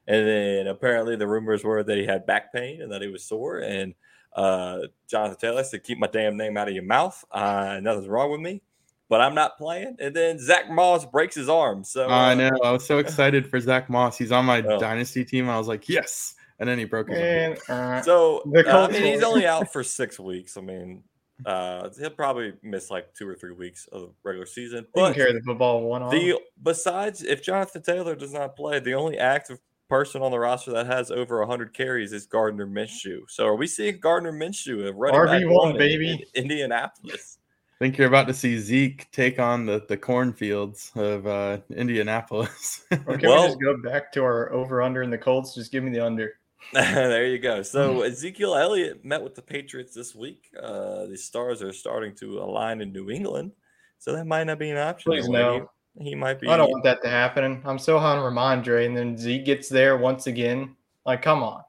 And then apparently the rumors were that he had back pain and that he was sore. And Uh, Jonathan Taylor said, "Keep my damn name out of your mouth. Uh, nothing's wrong with me." But I'm not playing. And then Zach Moss breaks his arm. So I uh, know. I was so excited for Zach Moss. He's on my Oh. dynasty team. I was like, yes. And then he broke his. And, uh, So The uh, I mean, he's only out for six weeks. I mean, uh, he'll probably miss like two or three weeks of the regular season. But carry the football one arm. the besides, if Jonathan Taylor does not play, the only active person on the roster that has over 100 carries is Gardner Minshew. So are we seeing Gardner Minshew, a running back RB1, one in- baby. in Indianapolis? I think you're about to see Zeke take on the, the cornfields of uh, Indianapolis. Or can Well- we just go back to our over under in the Colts? Just give me the under. there you go. So Hmm. Ezekiel Elliott met with the Patriots this week. Uh, the stars are starting to align in New England, so that might not be an option. Please no. He, he might be. I don't want that to happen. I'm so high on Rhamondre, and then Zeke gets there once again. Like, come on.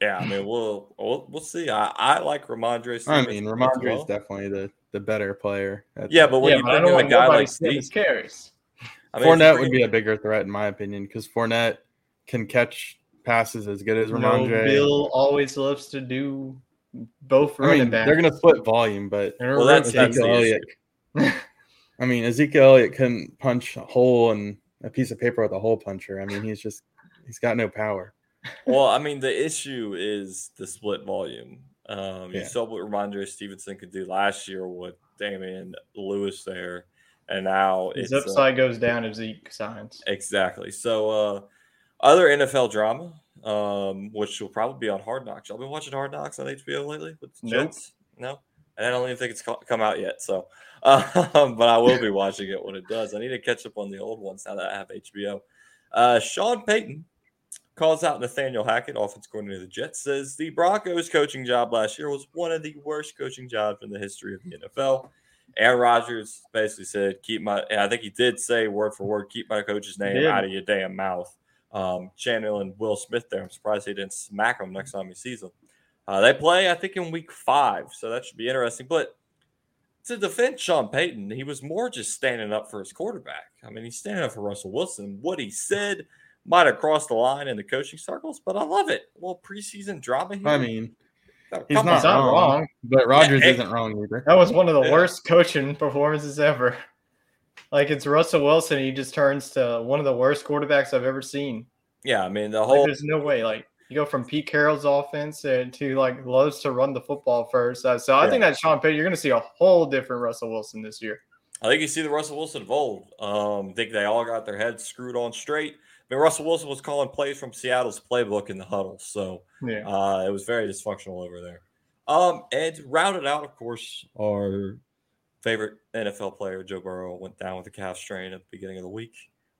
Yeah, I mean, we'll we'll, we'll see. I, I like Rhamondre. I mean, as Rhamondre well. is definitely the, the better player. That's- Yeah, but when yeah, you I bring don't in a guy nobody like getting his Zeke, carries. I mean, Fournette would be a bigger threat in my opinion because Fournette can catch passes as good as No, Rhamondre. Bill always loves to do both I running mean, backs. they're going to split volume, but Well, that's- rotate. that's the Ezekiel Elliott. I mean, Ezekiel Elliott couldn't punch a hole in a piece of paper with a hole puncher. I mean, he's just he's got no power. Well, I mean, the issue is the split volume. Um, You saw what Rhamondre Stevenson could do last year with Damian Lewis there, and now His it's uh, upside goes down if Zeke signs. exactly. So, uh, other NFL drama, um, which will probably be on Hard Knocks. Y'all been watching Hard Knocks on HBO lately with the Nope. Jets? No, and I don't even think it's come out yet. So, um, but I will be watching it when it does. I need to catch up on the old ones now that I have HBO. Uh, Sean Payton calls out Nathaniel Hackett, offense coordinator of the Jets, says the Broncos coaching job last year was one of the worst coaching jobs in the history of the NFL. Aaron Rodgers basically said, "Keep my." I think he did say word for word, "Keep my coach's name out of your damn mouth." Um, channeling Will Smith there. I'm surprised he didn't smack him next time he sees him. Uh, they play, I think, in week five, so that should be interesting. But to defend Sean Payton, he was more just standing up for his quarterback. I mean, he's standing up for Russell Wilson. What he said might have crossed the line in the coaching circles, but I love it. A little preseason drama here. I mean, Oh, he's not wrong. wrong. but Rodgers hey. isn't wrong either. That was one of the Yeah. worst coaching performances ever. Like it's Russell Wilson, he just turns to one of the worst quarterbacks I've ever seen. Yeah, I mean the Like, whole there's no way. Like you go from Pete Carroll's offense to like loves to run the football first. Uh, so I Yeah. think that Sean Payton, you're going to see a whole different Russell Wilson this year. I think you see the Russell Wilson of old. Um, I think they all got their heads screwed on straight. I mean, Russell Wilson was calling plays from Seattle's playbook in the huddle, so Yeah. uh, it was very dysfunctional over there. Um, and rounded out, of course, our favorite NFL player, Joe Burrow, went down with a calf strain at the beginning of the week.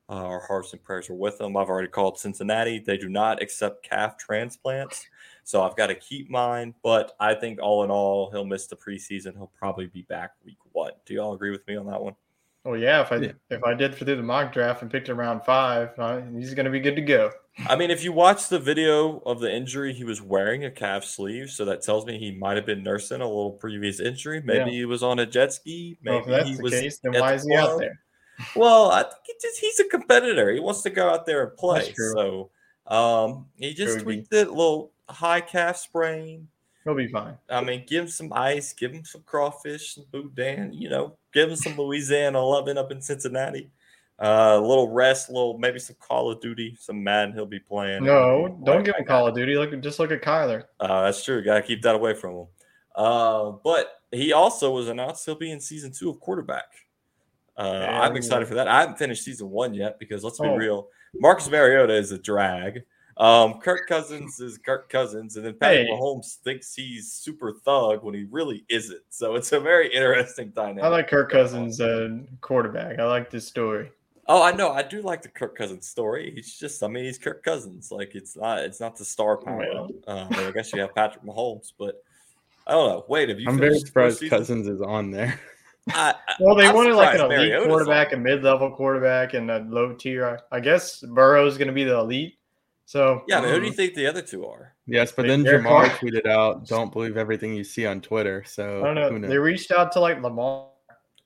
Uh, our hearts and prayers are with him. I've already called Cincinnati. They do not accept calf transplants. So I've got to keep mine. But I think all in all, he'll miss the preseason. He'll probably be back week one. Do y'all agree with me on that one? Well, yeah. If I Yeah. if I did through the mock draft and picked him around five, uh, he's going to be good to go. I mean, if you watch the video of the injury, he was wearing a calf sleeve. So that tells me he might have been nursing a little previous injury. Maybe Yeah. he was on a jet ski. Well, Maybe if that's he the was case, then why the is he out there? Well, I think he just, he's a competitor. He wants to go out there and play. So um, he just tweaked it, a little high calf sprain. He'll be fine. I mean, give him some ice, give him some crawfish, some boudin, you know, give him some Louisiana loving up in Cincinnati. Uh, a little rest, a little maybe some Call of Duty, some Madden he'll be playing. No, don't give him Call of Duty. Look, just look at Kyler. Uh, that's true. Got to keep that away from him. Uh, but he also was announced he'll be in season two of quarterback. Uh, I'm excited for that. I haven't finished season one yet because let's be Oh. real, Marcus Mariota is a drag. Um, Kirk Cousins is Kirk Cousins, and then Patrick Hey. Mahomes thinks he's super thug when he really isn't. So it's a very interesting dynamic. I like Kirk Cousins, uh, quarterback. I like this story. Oh, I know. I do like the Kirk Cousins story. He's just, I mean, he's Kirk Cousins. Like it's not, it's not the star power. Well. Um, I guess you have Patrick Mahomes, but I don't know. Wait, have you? I'm very finished the first surprised? Cousins is on there. I, I, Well, they I'm wanted like an surprised elite Mariota's quarterback, on. a mid-level quarterback, and a low tier. I guess Burrow's going to be the elite. So Yeah, I mean, who do you mm, think the other two are? Yes, but Wait, then Derek Jamar Carr? tweeted out, "Don't believe everything you see on Twitter." So I don't who know. knows? They reached out to like Lamar.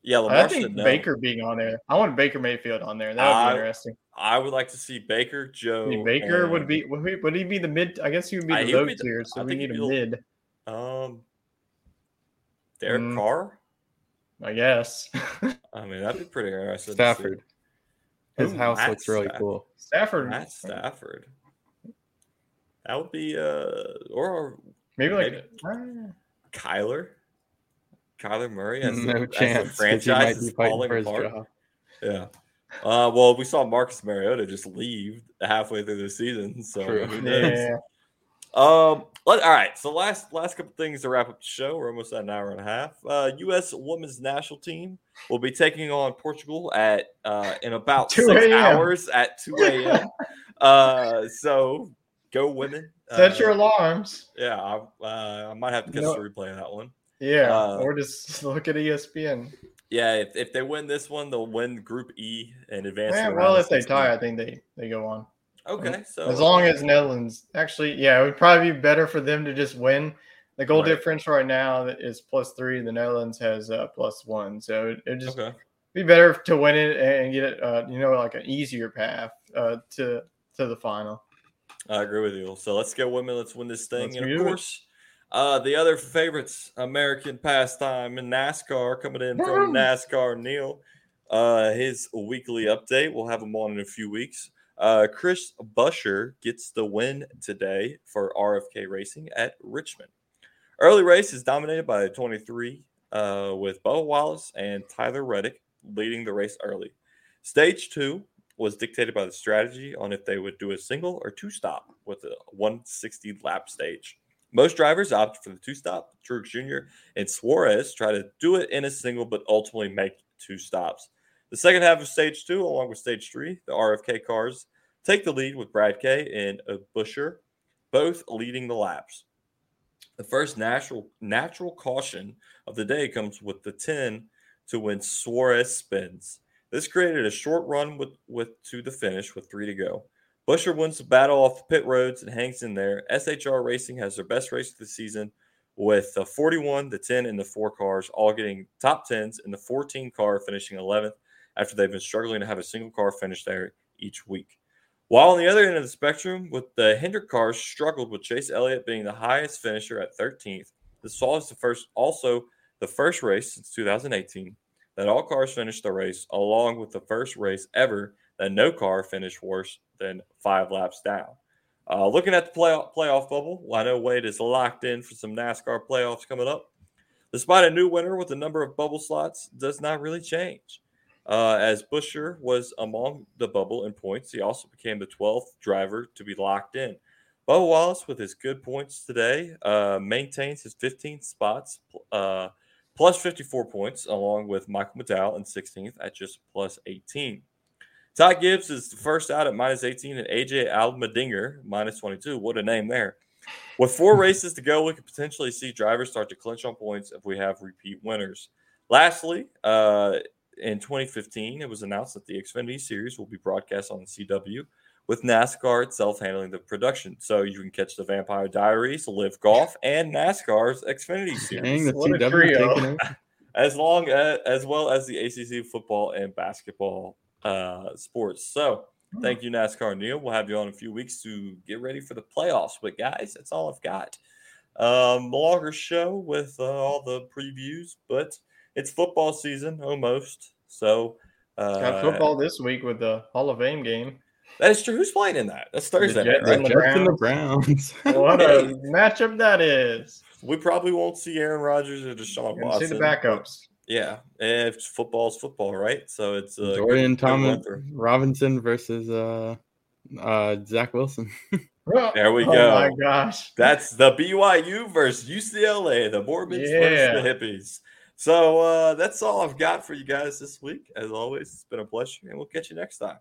Yeah, Lamar I should think know. Baker being on there. I want Baker Mayfield on there. That would I- be interesting. I would like to see Baker, Joe. I mean, Baker would and, be would he, would he be the mid? I guess he would be the he would low be the- tier. I So we need a mid. Um, Derek Mm. Carr. I guess. I mean, that'd be pretty interesting. to see. Stafford. His Ooh, house Matt looks really Stafford. cool. Stafford. Matt Stafford. That would be uh or Maybe like Maybe. Ah, Kyler. Kyler Murray as, No chance. as the chance. he franchise is falling apart. job. Yeah. Uh, well, we saw Marcus Mariota just leave halfway through the season, so True. who knows? yeah. Um, let, all right. So last last couple things to wrap up the show. We're almost at an hour and a half. Uh, U.S. Women's National Team will be taking on Portugal at uh, in about 2 six hours at two a.m. uh, so go women. Set your Uh, alarms. Yeah, I, uh, I might have to catch No. the replay of that one. Yeah. uh, or just look at ESPN. Yeah, if, if they win this one, they'll win Group E and advance. Yeah, well, if they 16. tie, I think they, they go on. Okay, so As long as Netherlands actually, yeah, it would probably be better for them to just win. The goal Right. difference right now is plus three. The Netherlands has uh, plus one, so it would just okay, be better to win it and get it, uh, you know, like an easier path uh, to to the final. I agree with you. So let's go women. Let's win this thing. Let's and of course, uh, the other favorites, American pastime in NASCAR, coming in from NASCAR Neil. Uh, his weekly update. We'll have him on in a few weeks. Uh, Chris Buescher gets the win today for RFK Racing at Richmond. Early race is dominated by the 23 uh, with Bo Wallace and Tyler Reddick leading the race early. Stage two was dictated by the strategy on if they would do a single or two stop with a 160 lap stage. Most drivers opted for the two stop. Truex Jr. and Suarez try to do it in a single, but ultimately make two stops. The second half of stage two, along with stage three, the RFK cars take the lead with Brad Kay and Buescher, both leading the laps. The first natural natural caution of the day comes with the 10 to when Suarez spins. This created a short run with, with to the finish with three to go. Buescher wins the battle off the pit roads and hangs in there. SHR Racing has their best race of the season with the 41, the 10, and the four cars all getting top 10s, and the 14 car finishing 11th after they've been struggling to have a single car finish there each week. While on the other end of the spectrum, with the Hendrick cars struggled with Chase Elliott being the highest finisher at 13th. This was the first, also the first race since 2018 that all cars finished the race, along with the first race ever that no car finished worse than five laps down. Uh, looking at the playoff, playoff bubble, well, I know Wade is locked in for some NASCAR playoffs coming up. Despite a new winner with the number of bubble slots, does not really change. Uh, as Buescher was among the bubble in points, he also became the 12th driver to be locked in. Bubba Wallace, with his good points today, uh, maintains his 15th spots, uh, plus 54 points, along with Michael McDowell in 16th at just plus 18. Todd Gibbs is the first out at minus 18, and AJ Allmendinger minus 22. What a name there. With four races to go, we could potentially see drivers start to clinch on points if we have repeat winners. Lastly, uh, in 2015, it was announced that the Xfinity Series will be broadcast on the CW, with NASCAR itself handling the production. So you can catch the Vampire Diaries, Live Golf, and NASCAR's Xfinity Series Dang, the What a trio. taking over. as long as, as well as the ACC football and basketball uh, sports. So thank you, NASCAR Neil. We'll have you on in a few weeks to get ready for the playoffs. But guys, that's all I've got. Um, longer show with uh, all the previews, but it's football season almost. So uh, Got football this week with the Hall of Fame game. That is true. Who's playing in that? That's Thursday, Jets right? and the Jets and the Browns. What a matchup that is! We probably won't see Aaron Rodgers or Deshaun You can Watson. see the backups. Yeah, if football's football, right? So it's uh, Jordan good- good run Thomas. Robinson versus uh, uh, Zach Wilson. There we oh go. my gosh! That's the BYU versus UCLA, the Mormons Yeah. versus the hippies. So uh, that's all I've got for you guys this week. As always, it's been a pleasure, and we'll catch you next time.